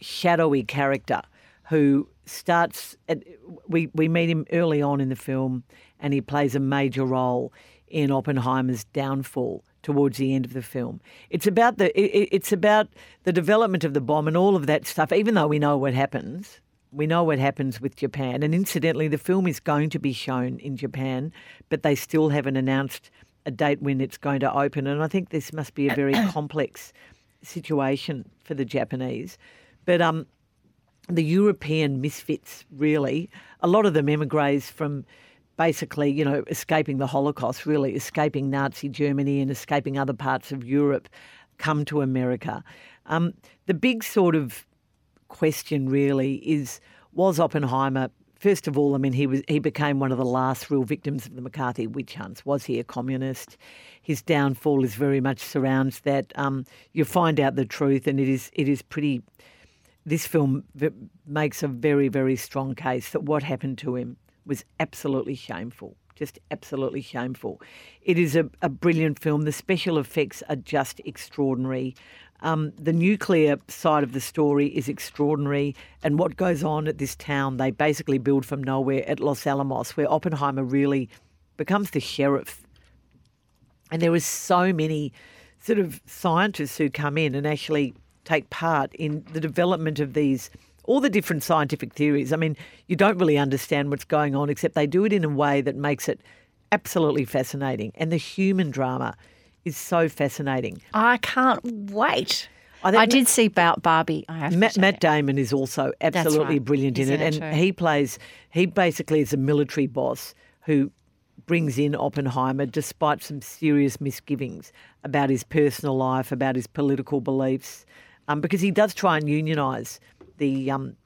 shadowy character who starts. At, we we meet him early on in the film, and he plays a major role in Oppenheimer's downfall towards the end of the film. It's about the it, it- it's about the development of the bomb and all of that stuff. Even though we know what happens, we know what happens with Japan. And incidentally, the film is going to be shown in Japan, but they still haven't announced a date when it's going to open. And I think this must be a very complex situation for the Japanese. But um, the European misfits, really, a lot of them emigres from basically, you know, escaping the Holocaust, really, escaping Nazi Germany and escaping other parts of Europe, come to America. Um, the big sort of question really is was Oppenheimer first of all I mean he was he became one of the last real victims of the McCarthy witch hunts. Was he a communist? His downfall is very much surrounds that um, you find out the truth and it is it is pretty this film makes a very very strong case that what happened to him was absolutely shameful just absolutely shameful. It is a, a brilliant film. The special effects are just extraordinary. Um, the nuclear side of the story is extraordinary, and what goes on at this town, they basically build from nowhere at Los Alamos, where Oppenheimer really becomes the sheriff. And there is so many sort of scientists who come in and actually take part in the development of these all the different scientific theories. I mean, you don't really understand what's going on, except they do it in a way that makes it absolutely fascinating. And the human drama is so fascinating. I can't wait. I I, did see Bar- Barbie. I have to Matt. Matt Damon is also absolutely right. brilliant He's in it, in it and he plays. He basically is a military boss who brings in Oppenheimer despite some serious misgivings about his personal life, about his political beliefs, um, because he does try and unionise the. Um,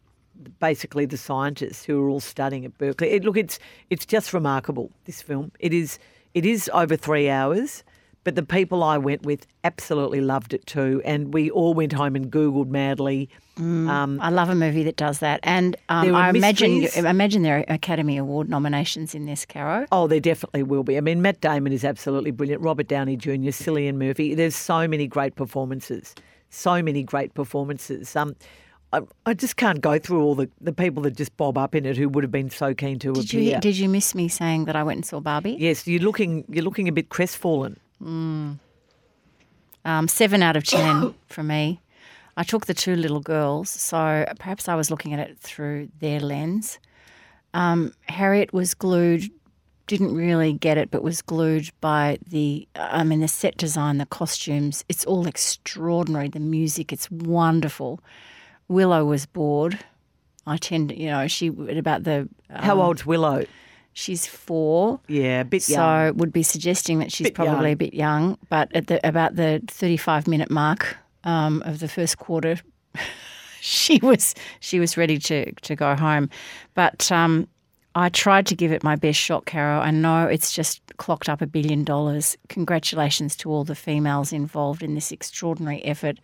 Basically, the scientists who are all studying at Berkeley. It, look, it's it's just remarkable. This film. It is it is over three hours, but the people I went with absolutely loved it too, and we all went home and googled madly. Um, I love a movie that does that, and um, I imagine mysteries. I imagine there are Academy Award nominations in this, Caro. Oh, there definitely will be. I mean, Matt Damon is absolutely brilliant. Robert Downey Jr., Cillian Murphy. There's so many great performances. So many great performances. Um, I, I just can't go through all the, the people that just bob up in it who would have been so keen to Did appear. you did you miss me saying that I went and saw Barbie? yes, you're looking you're looking a bit crestfallen. Um, seven out of ten for me. I took the two little girls, so perhaps I was looking at it through their lens. Um, Harriet was glued, didn't really get it, but was glued by the, I mean, the set design, the costumes. It's all extraordinary. The music, it's wonderful. Willow was bored. I tend, you know, she at about the. How um, old's Willow? She's four. Yeah, a bit So young. would be suggesting that she's Bit probably young. a bit young, but at the about the 35 minute mark um, of the first quarter, she was she was ready to to go home. But um, I tried to give it my best shot, Caro. I know it's just clocked up a billion dollars. Congratulations to all the females involved in this extraordinary effort.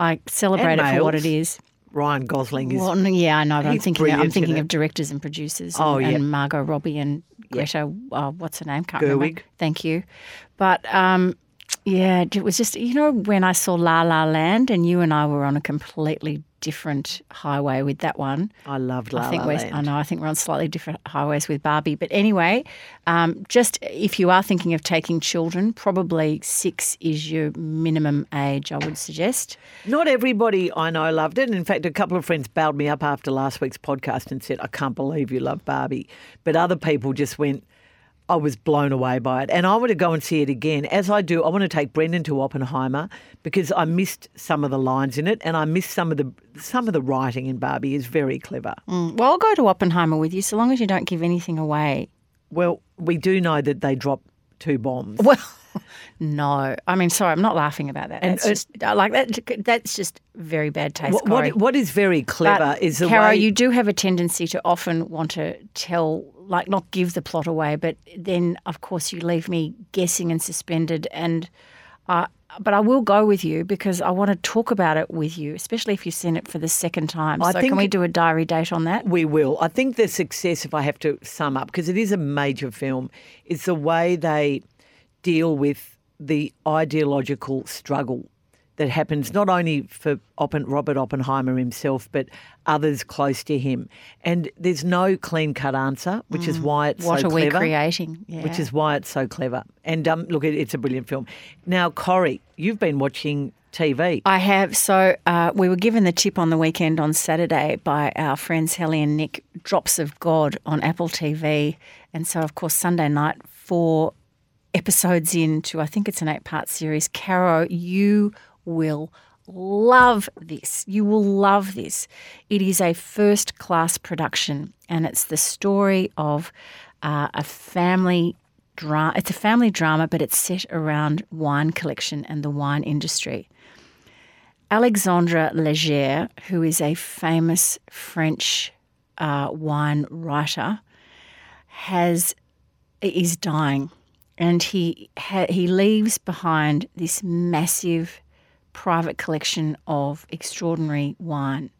I celebrate it for what it is. Ryan Gosling is. Well, yeah, I know, I'm thinking I'm thinking of directors and producers. Oh, and, yeah. and Margot Robbie and Greta. Uh, what's her name? Can't Gerwig. remember. Thank you. But um, yeah, it was just you know when I saw La La Land and you and I were on a completely different highway with that one. I loved La I think La we're Land. I know I think we're on slightly different highways with Barbie. But anyway, um, just if you are thinking of taking children, probably six is your minimum age. I would suggest. Not everybody I know loved it. In fact, a couple of friends bailed me up after last week's podcast and said, I can't believe you love Barbie. But other people just went, I was blown away by it. And I want to go and see it again. As I do, I want to take Brendan to Oppenheimer because I missed some of the lines in it and I missed some of the some of the writing in Barbie is very clever. Mm, Well, I'll go to Oppenheimer with you so long as you don't give anything away. Well, we do know that they dropped two bombs. Well, no. I mean, sorry, I'm not laughing about that. And, That's uh, just like that. That's just very bad taste. What, what, what is very clever But, is the Caro, way you do have a tendency to often want to tell, like, not give the plot away, but then, of course, you leave me guessing and suspended. And, uh, but I will go with you because I want to talk about it with you, especially if you've seen it for the second time. I so, think- can we do a diary date on that? We will. I think the success, if I have to sum up, because it is a major film, is the way they deal with the ideological struggle that happens not only for Oppen, Robert Oppenheimer himself, but others close to him. And there's no clean cut answer, which is why it's Mm. What so are we clever. creating? Yeah. Which is why it's so clever. And um, look, it's a brilliant film. Now, Corrie, you've been watching TV. I have. So uh, we were given the tip on the weekend on Saturday by our friends Helly and Nick, Drops of God on Apple TV. And so, of course, Sunday night, four episodes into, I think it's an eight part series. Caro, you will love this. You will love this. It is a first class production, and it's the story of uh, a family drama. It's a family drama, but it's set around wine collection and the wine industry. Alexandre Leger, who is a famous French uh, wine writer, has is dying, and he ha, he leaves behind this massive private collection of extraordinary wine,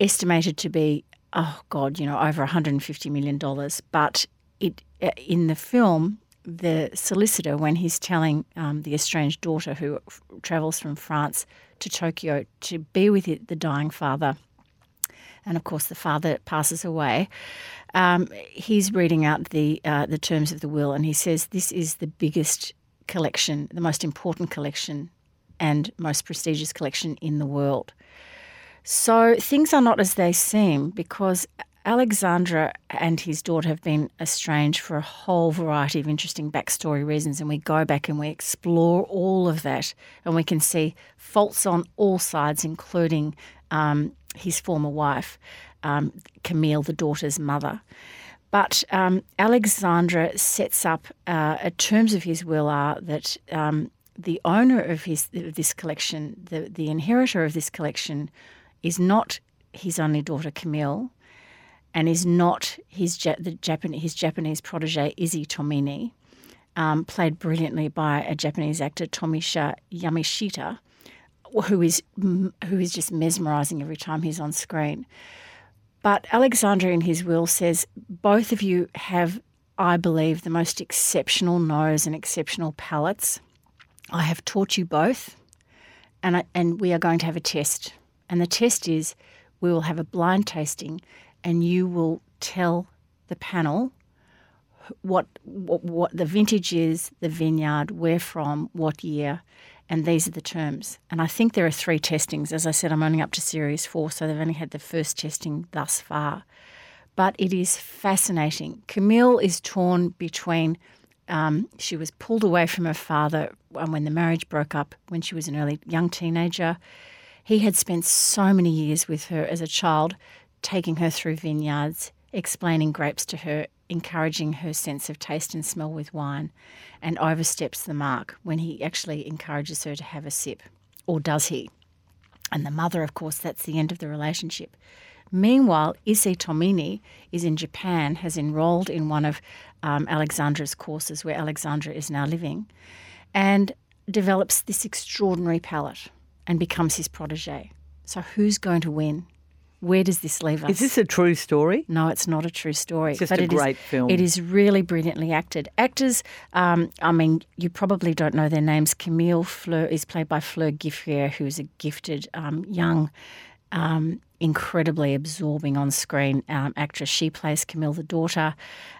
estimated to be oh god, you know, over 150 million dollars. But it uh, in the film, the solicitor, when he's telling um, the estranged daughter who f- travels from France to Tokyo to be with it, the dying father, and of course the father passes away. Um, he's reading out the uh, the terms of the will, and he says this is the biggest collection, the most important collection, and most prestigious collection in the world. So things are not as they seem because Alexandra and his daughter have been estranged for a whole variety of interesting backstory reasons, and we go back and we explore all of that, and we can see faults on all sides, including um, his former wife, um, Camille, the daughter's mother. But um, Alexandra sets up uh, terms of his will are that um, the owner of his of this collection, the the inheritor of this collection, is not his only daughter Camille, and is not his the Japan, his Japanese protege Izzy Tomine, um, played brilliantly by a Japanese actor Tomohisa Yamashita, who is who is just mesmerising every time he's on screen. But Alexandra in his will says both of you have, I believe, the most exceptional nose and exceptional palates. I have taught you both, and I, and we are going to have a test. And the test is we will have a blind tasting and you will tell the panel what, what, what the vintage is, the vineyard, where from, what year, and these are the terms. And I think there are three testings. As I said, I'm only up to series four, so they've only had the first testing thus far. But it is fascinating. Camille is torn between. Um, she was pulled away from her father when the marriage broke up when she was an early young teenager. He had spent so many years with her as a child, taking her through vineyards, explaining grapes to her, encouraging her sense of taste and smell with wine, and oversteps the mark when he actually encourages her to have a sip. Or does he? And the mother, of course, that's the end of the relationship. Meanwhile, Issei Tomine is in Japan, has enrolled in one of um, Alexandra's courses where Alexandra is now living, and develops this extraordinary palate and becomes his protege. So, who's going to win? Where does this leave us? Is this a true story? No, it's not a true story. It's just but a it is- great film. It is really brilliantly acted. Actors, um, I mean, you probably don't know their names. Camille Fleur is played by Fleur Geffrier, who is a gifted um, young, um, incredibly absorbing on screen um, actress. She plays Camille, the daughter.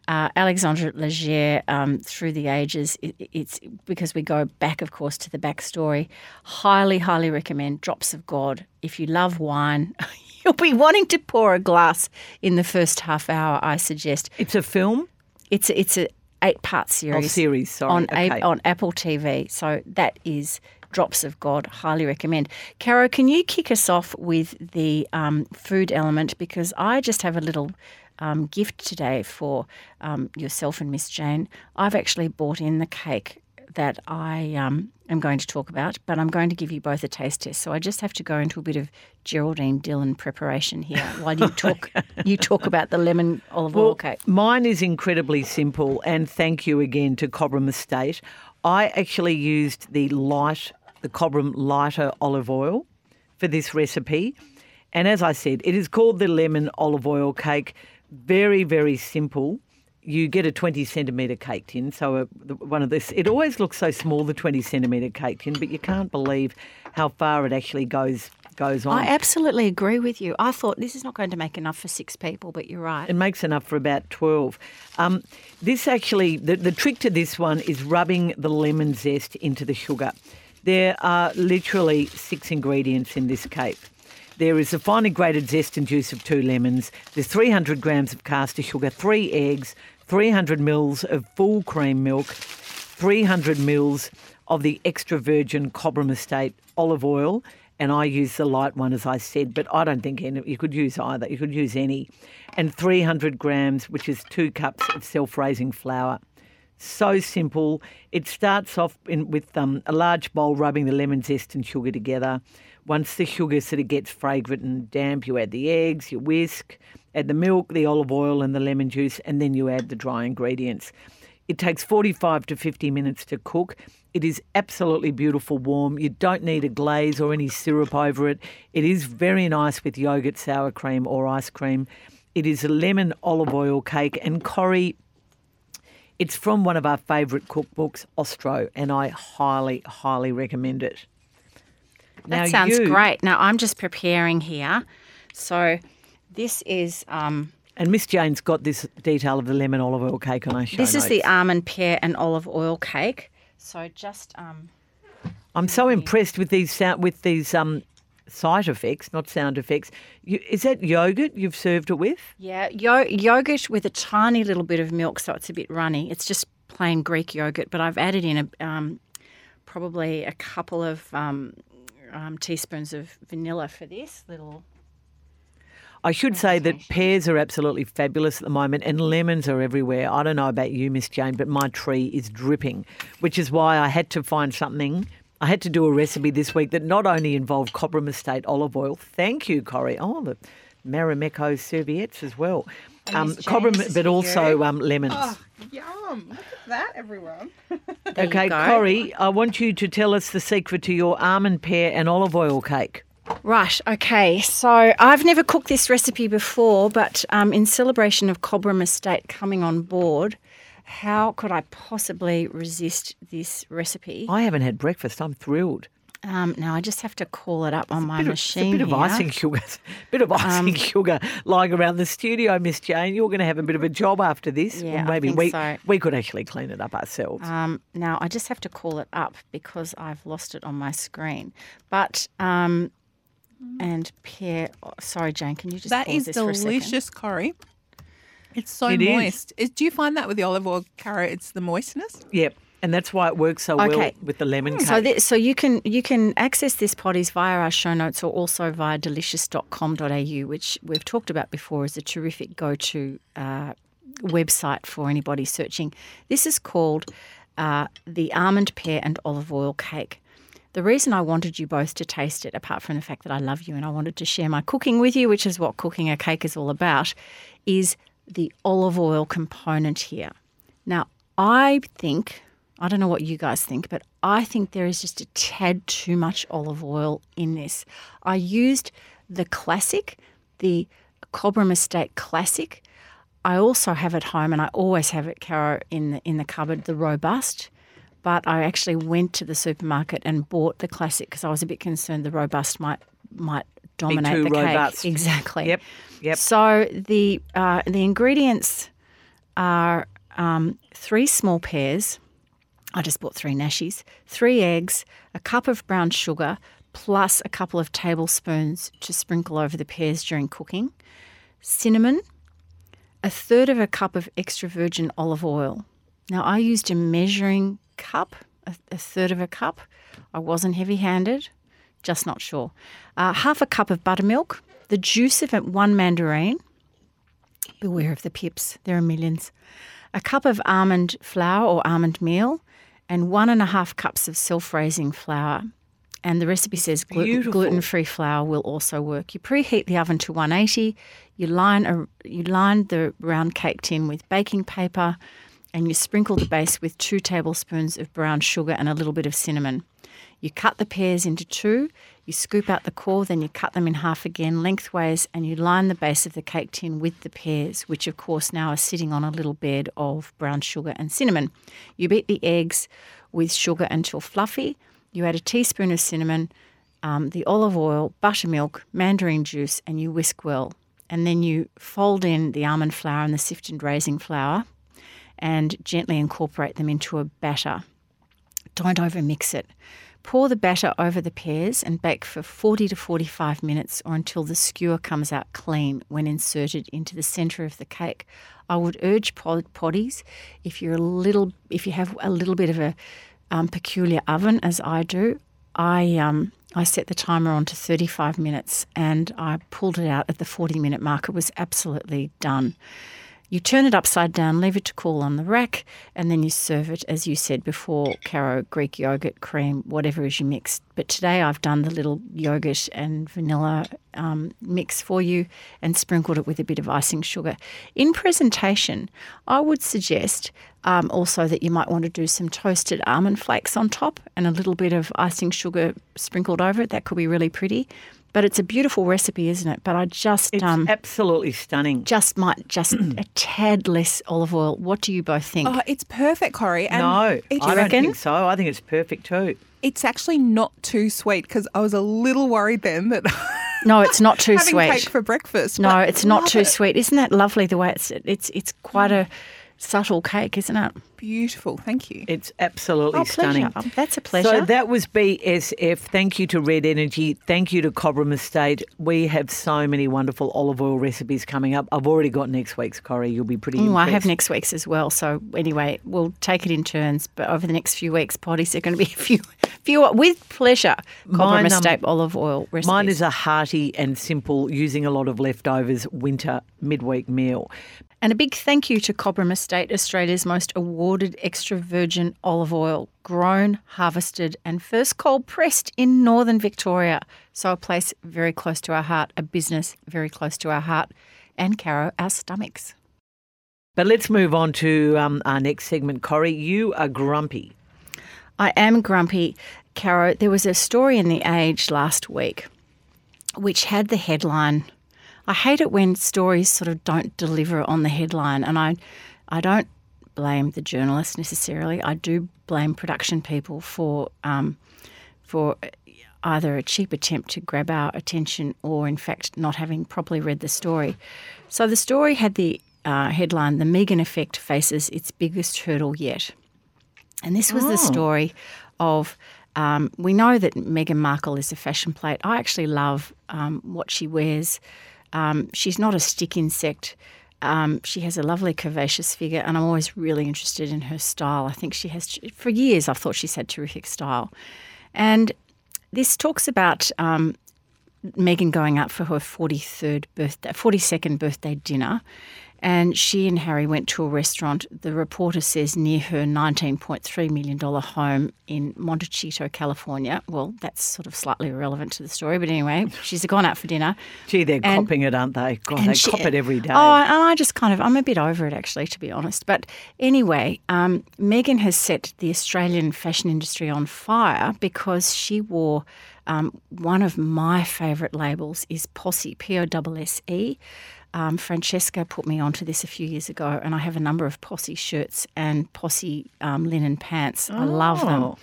Uh, Alexandre Leger, um, through the ages, it, it's because we go back, of course, to the backstory. Highly, highly recommend Drops of God. If you love wine, you'll be wanting to pour a glass in the first half hour. I suggest It's a film? it's a, it's a eight part series. Oh, series, sorry. on okay. A- on Apple TV. So that is Drops of God. Highly recommend. Caro, can you kick us off with the um, food element because I just have a little. Um, gift today for um, yourself and Miss Jane. I've actually bought in the cake that I um, am going to talk about, but I'm going to give you both a taste test. So I just have to go into a bit of Geraldine Dillon preparation here while you talk. you talk about the lemon olive oil cake. mine is incredibly simple, and thank you again to Cobram Estate. I actually used the light, the Cobram lighter olive oil for this recipe, and as I said, it is called the lemon olive oil cake. Very, very simple. You get a 20 centimetre cake tin, so a, one of this. It always looks so small, the 20 centimetre cake tin, but you can't believe how far it actually goes goes on. I absolutely agree with you. I thought this is not going to make enough for six people, but you're right. It makes enough for about 12. Um, this actually, the, the trick to this one is rubbing the lemon zest into the sugar. There are literally six ingredients in this cake. There is the finely grated zest and juice of two lemons. There's 300 grams of caster sugar, three eggs, 300 mils of full cream milk, 300 mils of the extra virgin Cobram Estate olive oil, and I use the light one as I said, but I don't think any, you could use either. You could use any, and 300 grams, which is two cups of self-raising flour. So simple. It starts off in, with um, a large bowl rubbing the lemon zest and sugar together. Once the sugar sort of gets fragrant and damp, you add the eggs, you whisk, add the milk, the olive oil, and the lemon juice, and then you add the dry ingredients. It takes 45 to 50 minutes to cook. It is absolutely beautiful warm. You don't need a glaze or any syrup over it. It is very nice with yogurt, sour cream, or ice cream. It is a lemon olive oil cake, and Corrie, it's from one of our favourite cookbooks, Ostro, and I highly, highly recommend it. That sounds you- great. Now I'm just preparing here. So this is um, And Miss Jane's got this detail of the lemon olive oil cake on her show this is the almond pear and olive oil cake. So just um, I'm so impressed with these sound with these um sight effects, not sound effects. You, is that yogurt you've served it with? yeah, yo- yogurt with a tiny little bit of milk, so it's a bit runny. It's just plain Greek yogurt, but I've added in a um, probably a couple of um, um, teaspoons of vanilla for this little. I should say that pears are absolutely fabulous at the moment and lemons are everywhere. I don't know about you, Miss Jane, but my tree is dripping, which is why I had to find something. I had to do a recipe this week that not only involved Cobram Estate olive oil. Thank you, Corrie. Oh, the Marimekko serviettes as well. Um, Cobram, but also um, lemons. Yum! Look at that, everyone. There okay, you go. Corrie, I want you to tell us the secret to your almond pear and olive oil cake. Right, okay. So I've never cooked this recipe before, but um, in celebration of Cobram Estate coming on board, how could I possibly resist this recipe? I haven't had breakfast. I'm thrilled. Um, now I just have to call it up on my bit of, machine. a bit of here. Um, icing sugar, bit of icing sugar lying around the studio, Miss Jane. You're going to have a bit of a job after this. Yeah, or I maybe think we so. we could actually clean it up ourselves. Um, now I just have to call it up because I've lost it on my screen. But um, and pear. oh, sorry, Jane. Can you just That pause is this for a second? delicious, Corrie. It's so It is. moist. Is- do you find that with the olive oil, Caro? It's the moistness. yep, and that's why it works so well with the lemon cake. So, th- so you can you can access this potties via our show notes or also via delicious.com.au, which we've talked about before is a terrific go to uh, website for anybody searching. This is called uh, the almond pear and olive oil cake. The reason I wanted you both to taste it, apart from the fact that I love you and I wanted to share my cooking with you, which is what cooking a cake is all about, is the olive oil component here. Now, I think, I don't know what you guys think, but I think there is just a tad too much olive oil in this. I used the classic, the Cobram Estate Classic. I also have at home, and I always have it, Caro, in the, in the cupboard, the Robust. But I actually went to the supermarket and bought the classic because I was a bit concerned the Robust might might dominate the robust. cake. Exactly. Yep, yep. So the uh, the ingredients are um, three small pears. I just bought three nashies, three eggs, a cup of brown sugar, plus a couple of tablespoons to sprinkle over the pears during cooking, cinnamon, a third of a cup of extra virgin olive oil. Now, I used a measuring cup, a, a third of a cup. I wasn't heavy handed, just not sure. Uh, half a cup of buttermilk, the juice of one mandarin. Beware of the pips, there are millions. A cup of almond flour or almond meal, and one and a half cups of self raising flour. And the recipe says glu- gluten free flour will also work. You preheat the oven to 180. You line a, you line the round cake tin with baking paper, and you sprinkle the base with two tablespoons of brown sugar and a little bit of cinnamon. You cut the pears into two, you scoop out the core, then you cut them in half again lengthways, and you line the base of the cake tin with the pears, which of course now are sitting on a little bed of brown sugar and cinnamon. You beat the eggs with sugar until fluffy. You add a teaspoon of cinnamon, um, the olive oil, buttermilk, mandarin juice, and you whisk well. And then you fold in the almond flour and the sifted raising flour and gently incorporate them into a batter. Don't overmix it. Pour the batter over the pears and bake for 40 to 45 minutes or until the skewer comes out clean when inserted into the center of the cake. I would urge pod- potties if you're a little if you have a little bit of a um, peculiar oven as I do. I um, I set the timer on to 35 minutes and I pulled it out at the 40 minute mark. It was absolutely done. You turn it upside down, leave it to cool on the rack, and then you serve it, as you said before, Caro, Greek yogurt, cream, whatever is you mix. But today I've done the little yogurt and vanilla um, mix for you and sprinkled it with a bit of icing sugar. In presentation, I would suggest um, also that you might want to do some toasted almond flakes on top and a little bit of icing sugar sprinkled over it. That could be really pretty. But it's a beautiful recipe, isn't it? But I just It's um, absolutely stunning. just might just a tad less olive oil. What do you both think? Oh, it's perfect, Corrie. And no, it- I don't reckon? think so. I think it's perfect too. it's actually not too sweet because I was a little worried then that no, it's not too having sweet. cake for breakfast. no, it's not too it. sweet. Isn't that lovely? The way it's it's it's quite a subtle cake, isn't it? Beautiful. Thank you. It's absolutely Oh, stunning. pleasure. That's a pleasure. So that was BSF. Thank you to Red Energy. Thank you to Cobram Estate. We have so many wonderful olive oil recipes coming up. I've already got next week's, Corrie. You'll be pretty Oh, I have next week's as well. So anyway, we'll take it in turns. But over the next few weeks, potties are going to be a few, few with pleasure. Mine, Cobram um, Estate olive oil recipes. Mine is a hearty and simple, using a lot of leftovers winter midweek meal. And a big thank you to Cobram Estate, Australia's most awarded extra virgin olive oil, grown, harvested, and first cold pressed in northern Victoria. So, a place very close to our heart, a business very close to our heart, and Caro, our stomachs. But let's move on to um, our next segment. Corrie. you are grumpy. I am grumpy, Caro. There was a story in The Age last week which had the headline. I hate it when stories sort of don't deliver on the headline, and I, I don't blame the journalist necessarily. I do blame production people for, um, for either a cheap attempt to grab our attention or, in fact, not having properly read the story. So the story had the uh, headline The Meghan Effect Faces Its Biggest Hurdle Yet. And this was the story of. Um, we know that Meghan Markle is a fashion plate. I actually love um, what she wears. Um, she's not a stick insect. Um, she has a lovely curvaceous figure, and I'm always really interested in her style. I think she has, for years, I've thought she's had terrific style. And this talks about um, Meghan going out for her 43rd birthday, 42nd birthday dinner. And she and Harry went to a restaurant, the reporter says, near her $19.3 million home in Montecito, California. Well, that's sort of slightly irrelevant to the story, but anyway, she's gone out for dinner. Gee, they're And- copping it, aren't they? God, they she- cop it every day. Oh, and I just kind of, I'm a bit over it actually, to be honest. But anyway, um, Meghan has set the Australian fashion industry on fire because she wore um, one of my favourite labels is Posse, P O S S E. Um, Francesca put me onto this a few years ago, and I have a number of Posse shirts and Posse um, linen pants. I love them. Oh.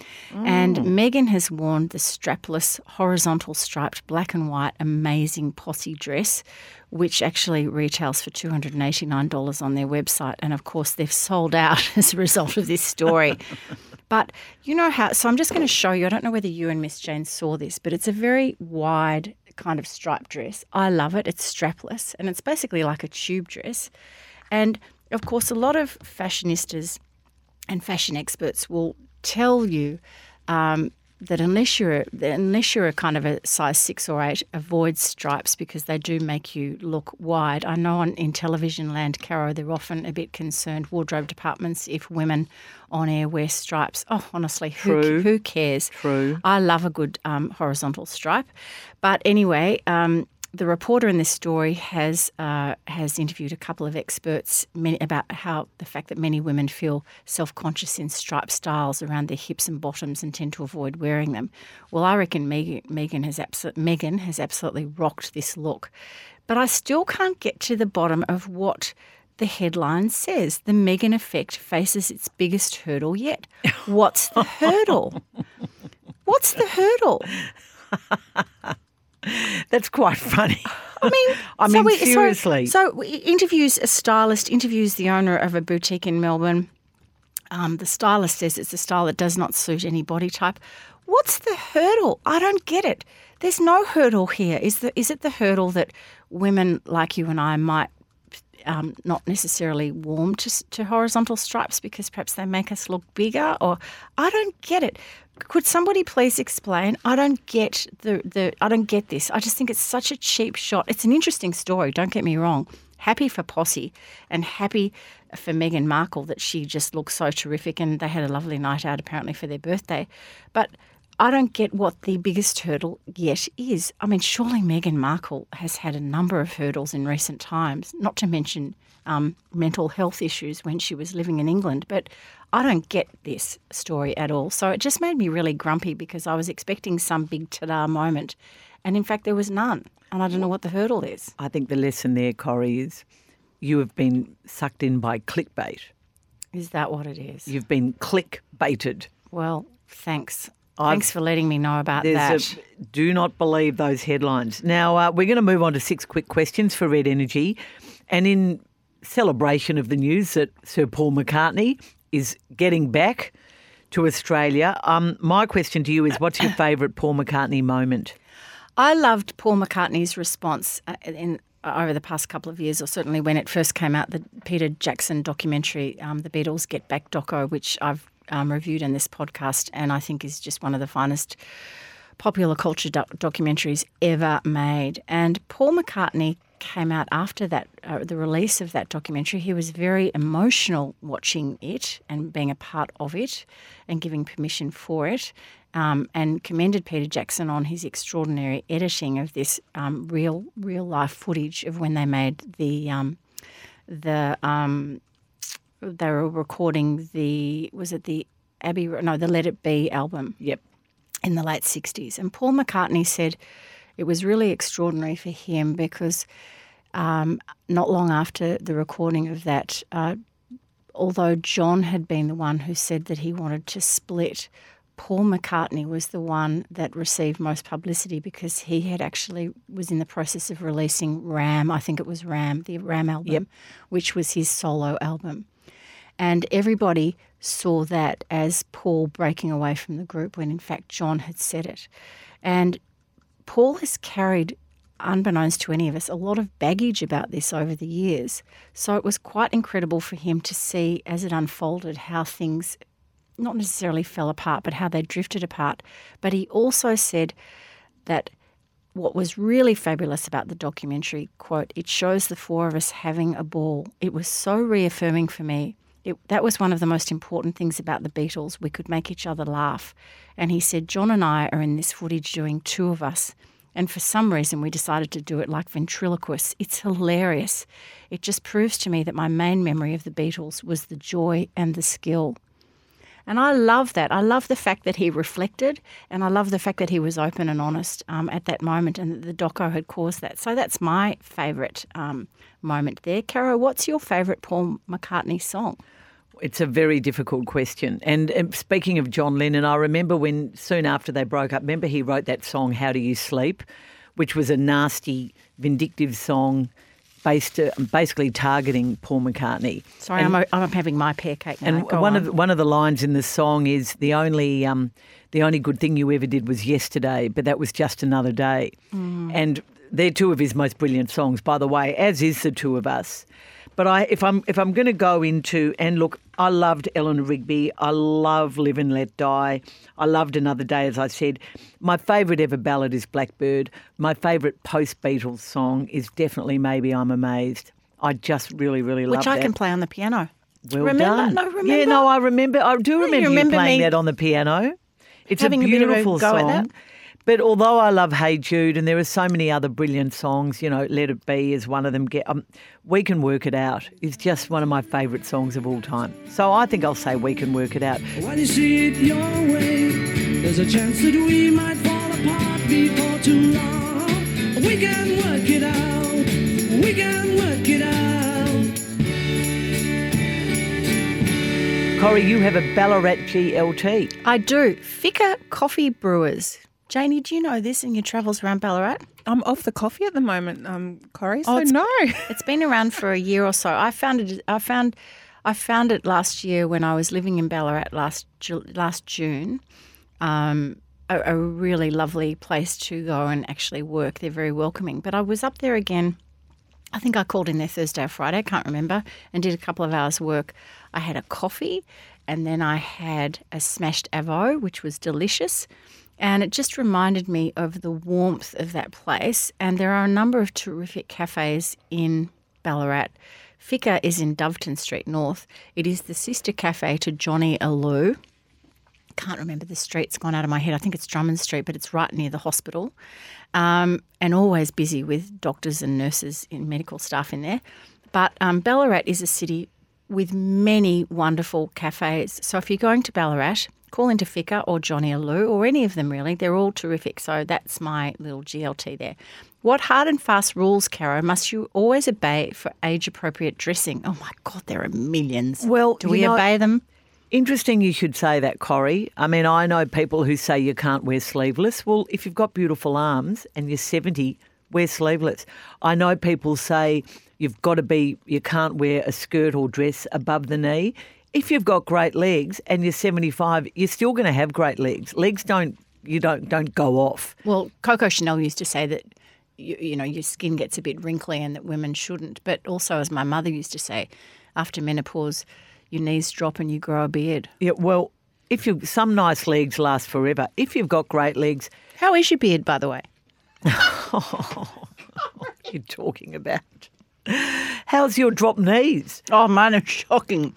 And Meghan has worn the strapless, horizontal striped black and white amazing Posse dress, which actually retails for $289 on their website. And of course, they've sold out as a result of this story. But you know how, so I'm just going to show you. I don't know whether you and Miss Jane saw this, but it's a very wide kind of striped dress. I love it. It's strapless and it's basically like a tube dress. And of course, a lot of fashionistas and fashion experts will tell you um, that unless you're unless you're a kind of a size six or eight, avoid stripes because they do make you look wide. I know on, in television land, Caro, they're often a bit concerned wardrobe departments if women on air wear stripes. Oh, honestly, who, who cares? True. I love a good um, horizontal stripe, but anyway. Um, the reporter in this story has uh, has interviewed a couple of experts many, about how the fact that many women feel self conscious in striped styles around their hips and bottoms and tend to avoid wearing them. Well, I reckon Meghan, Meghan has abso- Meghan has absolutely rocked this look, but I still can't get to the bottom of what the headline says. The Meghan effect faces its biggest hurdle yet. What's the hurdle? What's the hurdle? That's quite funny. I mean, I so mean, we- seriously. So, we interviews a stylist, interviews the owner of a boutique in Melbourne. Um, the stylist says it's a style that does not suit any body type. What's the hurdle? I don't get it. There's no hurdle here. Is the is it the hurdle that women like you and I might um, not necessarily warm to, to horizontal stripes because perhaps they make us look bigger? Or I don't get it. Could somebody please explain? I don't get the, the I don't get this. I just think it's such a cheap shot. It's an interesting story. Don't get me wrong. Happy for Posse and happy for Meghan Markle that she just looks so terrific and they had a lovely night out apparently for their birthday. But I don't get what the biggest hurdle yet is. I mean, surely Meghan Markle has had a number of hurdles in recent times, not to mention um, mental health issues when she was living in England. But I don't get this story at all. So it just made me really grumpy because I was expecting some big ta da moment. And in fact, there was none. And I don't know what the hurdle is. I think the lesson there, Corrie, is you have been sucked in by clickbait. Is that what it is? You've been clickbaited. Well, thanks. I've- Thanks for letting me know about that. a, do not believe those headlines. Now, uh, we're going to move on to six quick questions for Red Energy. And in celebration of the news that Sir Paul McCartney is getting back to Australia, um, my question to you is what's your favourite Paul McCartney moment? I loved Paul McCartney's response uh, in uh, over the past couple of years, or certainly when it first came out, the Peter Jackson documentary, um, the Beatles Get Back doco, which I've um, reviewed in this podcast, and I think is just one of the finest popular culture doc- documentaries ever made. And Paul McCartney came out after that, uh, the release of that documentary. He was very emotional watching it and being a part of it and giving permission for it. Um, and commended Peter Jackson on his extraordinary editing of this um, real, real life footage of when they made the um, the um, they were recording the was it the Abbey no the Let It Be album Yep. in the late 60s. And Paul McCartney said it was really extraordinary for him because um, not long after the recording of that, uh, although John had been the one who said that he wanted to split Paul McCartney was the one that received most publicity because he had actually was in the process of releasing Ram. I think it was Ram, the Ram album, which was his solo album. And everybody saw that as Paul breaking away from the group when in fact John had said it. And Paul has carried, unbeknownst to any of us, a lot of baggage about this over the years. So it was quite incredible for him to see as it unfolded how things not necessarily fell apart, but how they drifted apart. But he also said that what was really fabulous about the documentary, quote, it shows the four of us having a ball. It was so reaffirming for me. It, that was one of the most important things about the Beatles. We could make each other laugh. And he said, John and I are in this footage doing two of us. And for some reason, we decided to do it like ventriloquists. It's hilarious. It just proves to me that my main memory of the Beatles was the joy and the skill. And I love that. I love the fact that he reflected, and I love the fact that he was open and honest um, at that moment, and that the doco had caused that. So that's my favourite um, moment there. Caro, what's your favourite Paul McCartney song? It's a very difficult question. And, and speaking of John Lennon, I remember when soon after they broke up, remember he wrote that song, How Do You Sleep, which was a nasty, vindictive song based uh, basically targeting Paul McCartney. Sorry, And- I'm, I'm having my pear cake now. and Go one on. of the, one of the lines in the song is the only um, the only good thing you ever did was yesterday, but that was just another day. Mm. And they're two of his most brilliant songs, by the way, as is the two of us. But I, if I'm if I'm going to go into and look, I loved Eleanor Rigby. I love Live and Let Die. I loved Another Day, as I said. My favourite ever ballad is Blackbird. My favourite post Beatles song is definitely Maybe I'm Amazed. I just really, really love Which I that. can play on the piano. Well remember? done. No, remember? Yeah, no, I remember. I do you remember you, remember playing me that on the piano. It's having a a a beautiful at song. That? But although I love Hey Jude, and there are so many other brilliant songs, you know, Let It Be is one of them. Get, um, we Can Work It Out is just one of my favourite songs of all time. So I think I'll say We Can Work It Out. When you see it your way, there's a chance that we might fall apart before too long. We can work it out. We can work it out. Corrie, you have a Ballarat GLT. I do. Fika Coffee Brewers. Janie, do you know this in your travels around Ballarat? I'm off the coffee at the moment, um, Corrie. So Oh, it's- no. It's been around for a year or so. I found it. I found. I found it last year when I was living in Ballarat last last June. Um, a, a really lovely place to go and actually work. They're very welcoming. But I was up there again. I think I called in there Thursday or Friday. I can't remember, and did a couple of hours work. I had a coffee, and then I had a smashed avo, which was delicious. And it just reminded me of the warmth of that place. And there are a number of terrific cafes in Ballarat. Fika is in Doveton Street North. It is the sister cafe to Johnny Alou. Can't remember the street, it's gone out of my head. I think it's Drummond Street, but it's right near the hospital. Um, and always busy with doctors and nurses and medical staff in there. But um, Ballarat is a city with many wonderful cafes. So if you're going to Ballarat, call into Fika or Johnny Alou or any of them really. They're all terrific. So that's my little GLT there. What hard and fast rules, Caro, must you always obey for age appropriate dressing? Oh my God, there are millions. Well, do we know- obey them? Interesting you should say that, Corrie. I mean, I know people who say you can't wear sleeveless. Well, if you've got beautiful arms and you're 70, wear sleeveless. I know people say you've got to be, you can't wear a skirt or dress above the knee. If you've got great legs and you're 75, you're still going to have great legs. Legs don't, you don't, don't go off. Well, Coco Chanel used to say that you, you know your skin gets a bit wrinkly and that women shouldn't. But also, as my mother used to say, after menopause, your knees drop and you grow a beard. Yeah, well, if you, some nice legs last forever. If you've got great legs, How is your beard, by the way? you're you talking about. How's your drop knees? Oh, mine are shocking.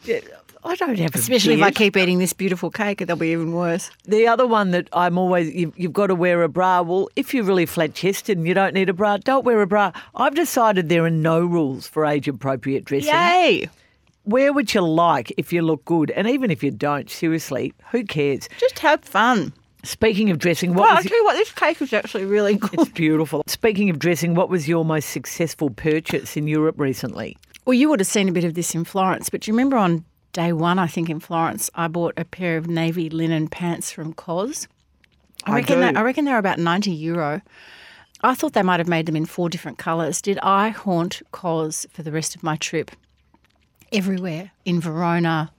I don't have a Especially if I keep eating this beautiful cake, it'll be even worse. The other one that I'm always, you've, you've got to wear a bra. Well, if you're really flat chested and you don't need a bra, don't wear a bra. I've decided there are no rules for age appropriate dressing. Yay! Where would you like if you look good. And even if you don't, seriously, who cares? Just have fun. Speaking of dressing, what Well, I'll tell you what, this cake is actually really good. it's beautiful. Speaking of dressing, what was your most successful purchase in Europe recently? Well, you would have seen a bit of this in Florence, but do you remember on day one, I think, in Florence, I bought a pair of navy linen pants from Cos. I I reckon, do. they, I reckon they're about 90 euro. I thought they might have made them in four different colours. Did I haunt Cos for the rest of my trip? Everywhere. In Verona,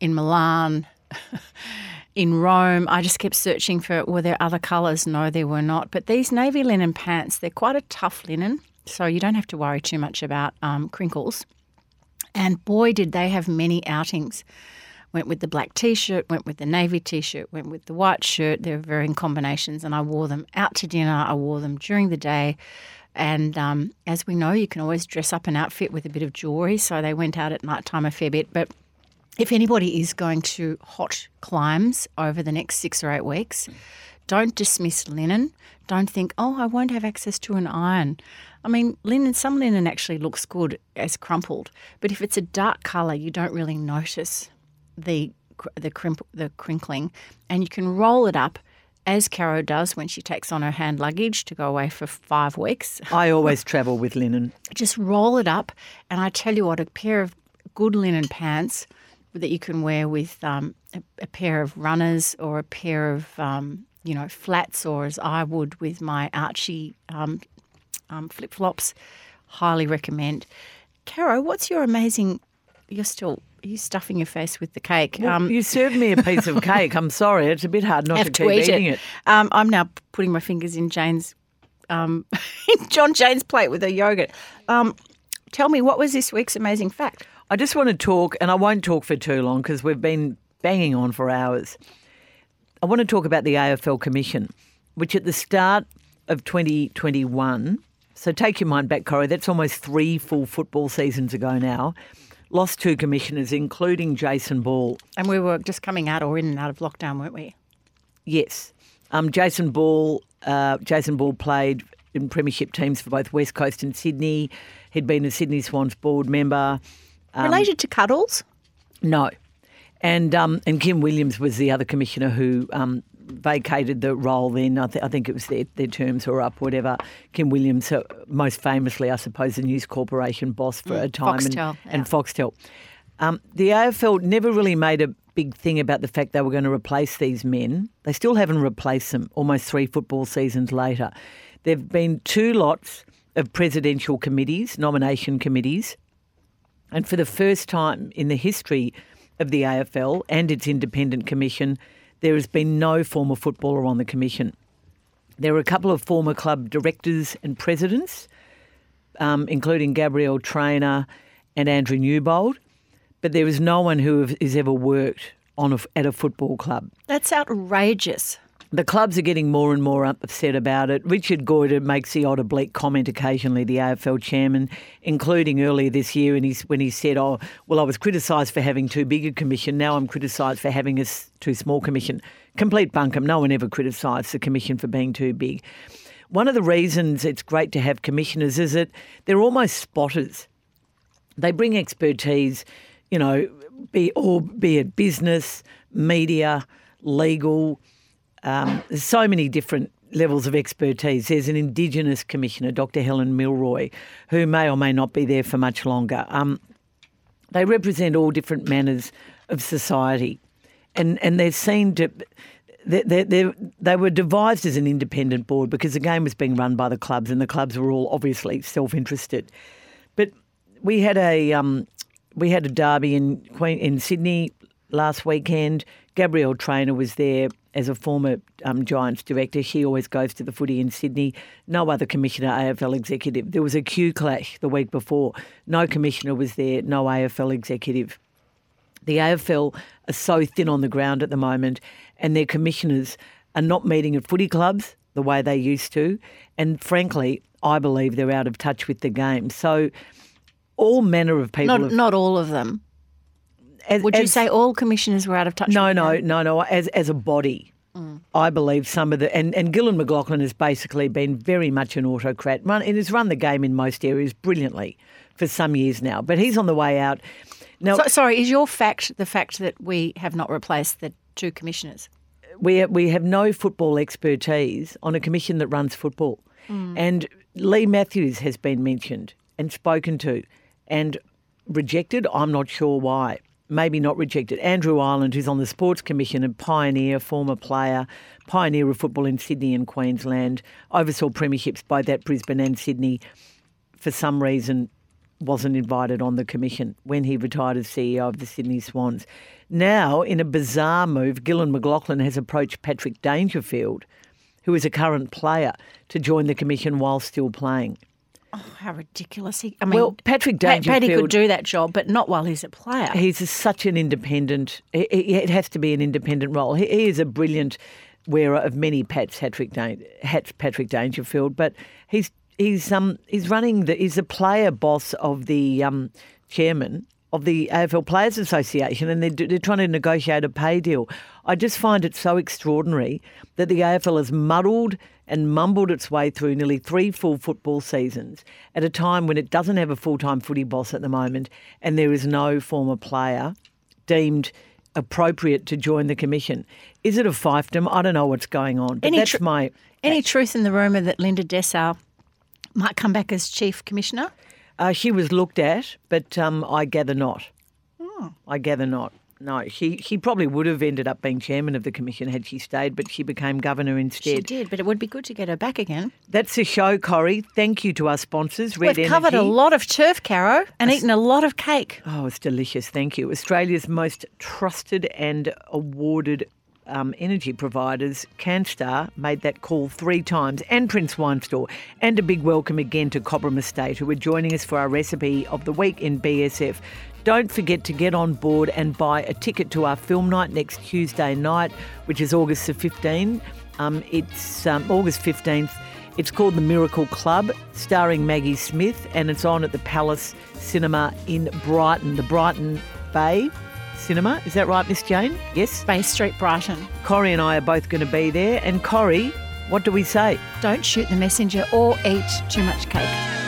in Milan, in Rome. I just kept searching for were there other colours? No, there were not. But these navy linen pants, they're quite a tough linen, so you don't have to worry too much about um, crinkles. And boy, did they have many outings. Went with the black t shirt, went with the navy t shirt, went with the white shirt. They were varying combinations, and I wore them out to dinner. I wore them during the day. And um, as we know, you can always dress up an outfit with a bit of jewellery. So they went out at night time a fair bit. But if anybody is going to hot climes over the next six or eight weeks, don't dismiss linen. Don't think, oh, I won't have access to an iron. I mean, linen, some linen actually looks good as crumpled, but if it's a dark colour, you don't really notice the the crimp, the crinkling, and you can roll it up as Caro does when she takes on her hand luggage to go away for five weeks. I always travel with linen. Just roll it up, and I tell you what, a pair of good linen pants that you can wear with um, a, a pair of runners or a pair of um, you know flats, or as I would with my Archie um, um, flip flops. Highly recommend. Caro, what's your amazing? You're still are you stuffing your face with the cake. Um, you served me a piece of cake. I'm sorry, it's a bit hard not to to keep eat eating it. it. Um, I'm now putting my fingers in Jane's, um, in John Jane's plate with her yogurt. Um, tell me, what was this week's amazing fact? I just want to talk, and I won't talk for too long because we've been banging on for hours. I want to talk about the AFL Commission, which at the start of 2021, so take your mind back, Corrie, that's almost three full football seasons ago now, lost two commissioners, including Jason Ball. And we were just coming out or in and out of lockdown, weren't we? Yes. Um, Jason Ball. Uh, Jason Ball played in premiership teams for both West Coast and Sydney. He'd been a Sydney Swans board member. Um, Related to Cuddles? No. And um, and Kim Williams was the other commissioner who um, vacated the role then. I, th- I think it was their, their terms were up, whatever. Kim Williams, uh, most famously, I suppose, the News Corporation boss for a time. Foxtel, and, yeah. and Foxtel. Um, the AFL never really made a big thing about the fact they were going to replace these men. They still haven't replaced them almost three football seasons later. There have been two lots of presidential committees, nomination committees, and for the first time in the history of the AFL and its independent commission, there has been no former footballer on the commission. There are a couple of former club directors and presidents, um, including Gabrielle Trainor and Andrew Newbold, but there is no one who has ever worked on a, at a football club. That's outrageous. The clubs are getting more and more upset about it. Richard Goyder makes the odd oblique comment occasionally, the AFL chairman, including earlier this year when, when he said, Oh, well, I was criticised for having too big a commission. Now I'm criticised for having a too small commission. Complete bunkum. No one ever criticised the commission for being too big. One of the reasons it's great to have commissioners is that they're almost spotters they bring expertise, you know, be or be it business, media, legal. Um, there's so many different levels of expertise. There's an Indigenous commissioner, Dr. Helen Milroy, who may or may not be there for much longer. Um, they represent all different manners of society, and and they're seen to. They, they, they, they were devised as an independent board because the game was being run by the clubs, and the clubs were all obviously self-interested. But we had a um, we had a derby in Queen in Sydney last weekend. Gabrielle Trainor was there as a former um, Giants director. She always goes to the footy in Sydney. No other commissioner, AFL executive. There was a Q clash the week before. No commissioner was there. No AFL executive. The AFL are so thin on the ground at the moment, and their commissioners are not meeting at footy clubs the way they used to. And frankly, I believe they're out of touch with the game. So, all manner of people. Not, have, not all of them. As- Would you as- say all commissioners were out of touch? No, no, game? no, no. As as a body, mm. I believe some of the and and Gillon McLachlan has basically been very much an autocrat. Run and has run the game in most areas brilliantly for some years now. But he's on the way out. Now So, sorry, is your fact the fact that we have not replaced the two commissioners? we we have no football expertise on a commission that runs football, mm. and Leigh Matthews has been mentioned and spoken to, and rejected. I'm not sure why. Maybe not rejected. Andrew Ireland, who's on the Sports Commission, a pioneer, former player, pioneer of football in Sydney and Queensland, oversaw premierships by that Brisbane and Sydney. For some reason, wasn't invited on the commission when he retired as CEO of the Sydney Swans. Now, in a bizarre move, Gillon McLachlan has approached Patrick Dangerfield, who is a current player, to join the commission while still playing. How ridiculous. He, I mean, Well, Patrick Pat- Paddy could do that job, but not while he's a player. He's a- such an independent. It, it has to be an independent role. He, he is a brilliant wearer of many hats, Patrick Dan, hats, Patrick Dangerfield. But he's he's um he's running the he's a player boss of the um chairman of the AFL Players Association, and they're, they're trying to negotiate a pay deal. I just find it so extraordinary that the AFL has muddled and mumbled its way through nearly three full football seasons at a time when it doesn't have a full time footy boss at the moment, and there is no former player deemed appropriate to join the commission. Is it a fiefdom? I don't know what's going on. But Any that's tr- my Any truth in the rumour that Linda Dessau might come back as chief commissioner? Uh, she was looked at, but um, I gather not. Oh. I gather not. No, she, she probably would have ended up being chairman of the commission had she stayed, but she became governor instead. She did, but it would be good to get her back again. That's the show, Corrie. Thank you to our sponsors, Red We've covered a lot of turf, Caro, and eaten a lot of cake. Oh, it's delicious. Thank you. Australia's most trusted and awarded um, energy providers, CanStar, made that call three times, and Prince Wine Store. And a big welcome again to Cobram Estate, who are joining us for our recipe of the week in BSF. Don't forget to get on board and buy a ticket to our film night next Tuesday night, which is August the 15th. Um, it's um, August 15th. It's called The Miracle Club, starring Maggie Smith, and it's on at the Palace Cinema in Brighton, the Brighton Bay Cinema. Is that right, Miss Jane? Yes. Bay Street, Brighton. Corrie and I are both going to be there. And Corrie, what do we say? Don't shoot the messenger or eat too much cake.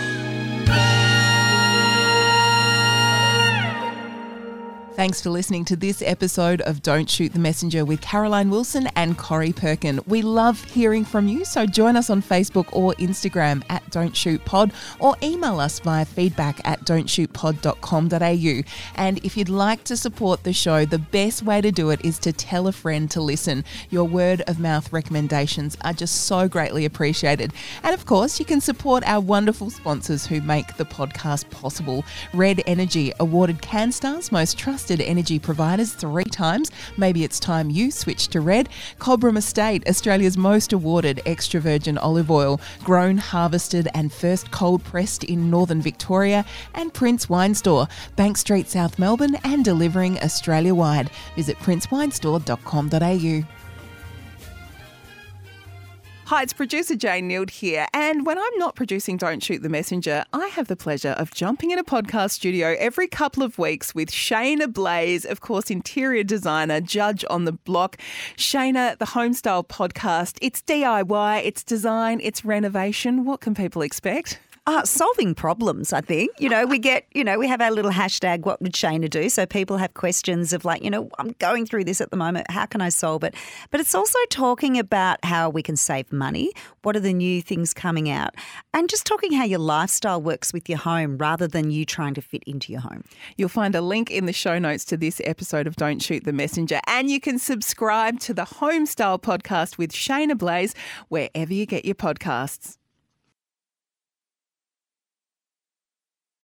Thanks for listening to this episode of Don't Shoot the Messenger with Caroline Wilson and Corrie Perkin. We love hearing from you, so join us on Facebook or Instagram at Don't Shoot Pod or email us via feedback at don'tshootpod.com.au. And if you'd like to support the show, the best way to do it is to tell a friend to listen. Your word of mouth recommendations are just so greatly appreciated. And of course, you can support our wonderful sponsors who make the podcast possible. Red Energy awarded CanStar's most trusted energy providers three times. Maybe it's time you switch to Red. Cobram Estate, Australia's most awarded extra virgin olive oil, grown, harvested, and first cold pressed in northern Victoria. And Prince Wine Store, Bank Street, South Melbourne, and delivering Australia wide. Visit princewinestore.com.au. Hi, it's producer Jane Neild here. And when I'm not producing Don't Shoot the Messenger, I have the pleasure of jumping in a podcast studio every couple of weeks with Shaynna Blaze, of course, interior designer, judge on the block. Shaynna, the Homestyle podcast, it's DIY, it's design, it's renovation. What can people expect? Uh, solving problems, I think. You know, we get, you know, we have our little hashtag, what would Shaynna do? So people have questions of like, you know, I'm going through this at the moment. How can I solve it? But it's also talking about how we can save money. What are the new things coming out? And just talking how your lifestyle works with your home rather than you trying to fit into your home. You'll find a link in the show notes to this episode of Don't Shoot the Messenger. And you can subscribe to the Homestyle podcast with Shaynna Blaze wherever you get your podcasts.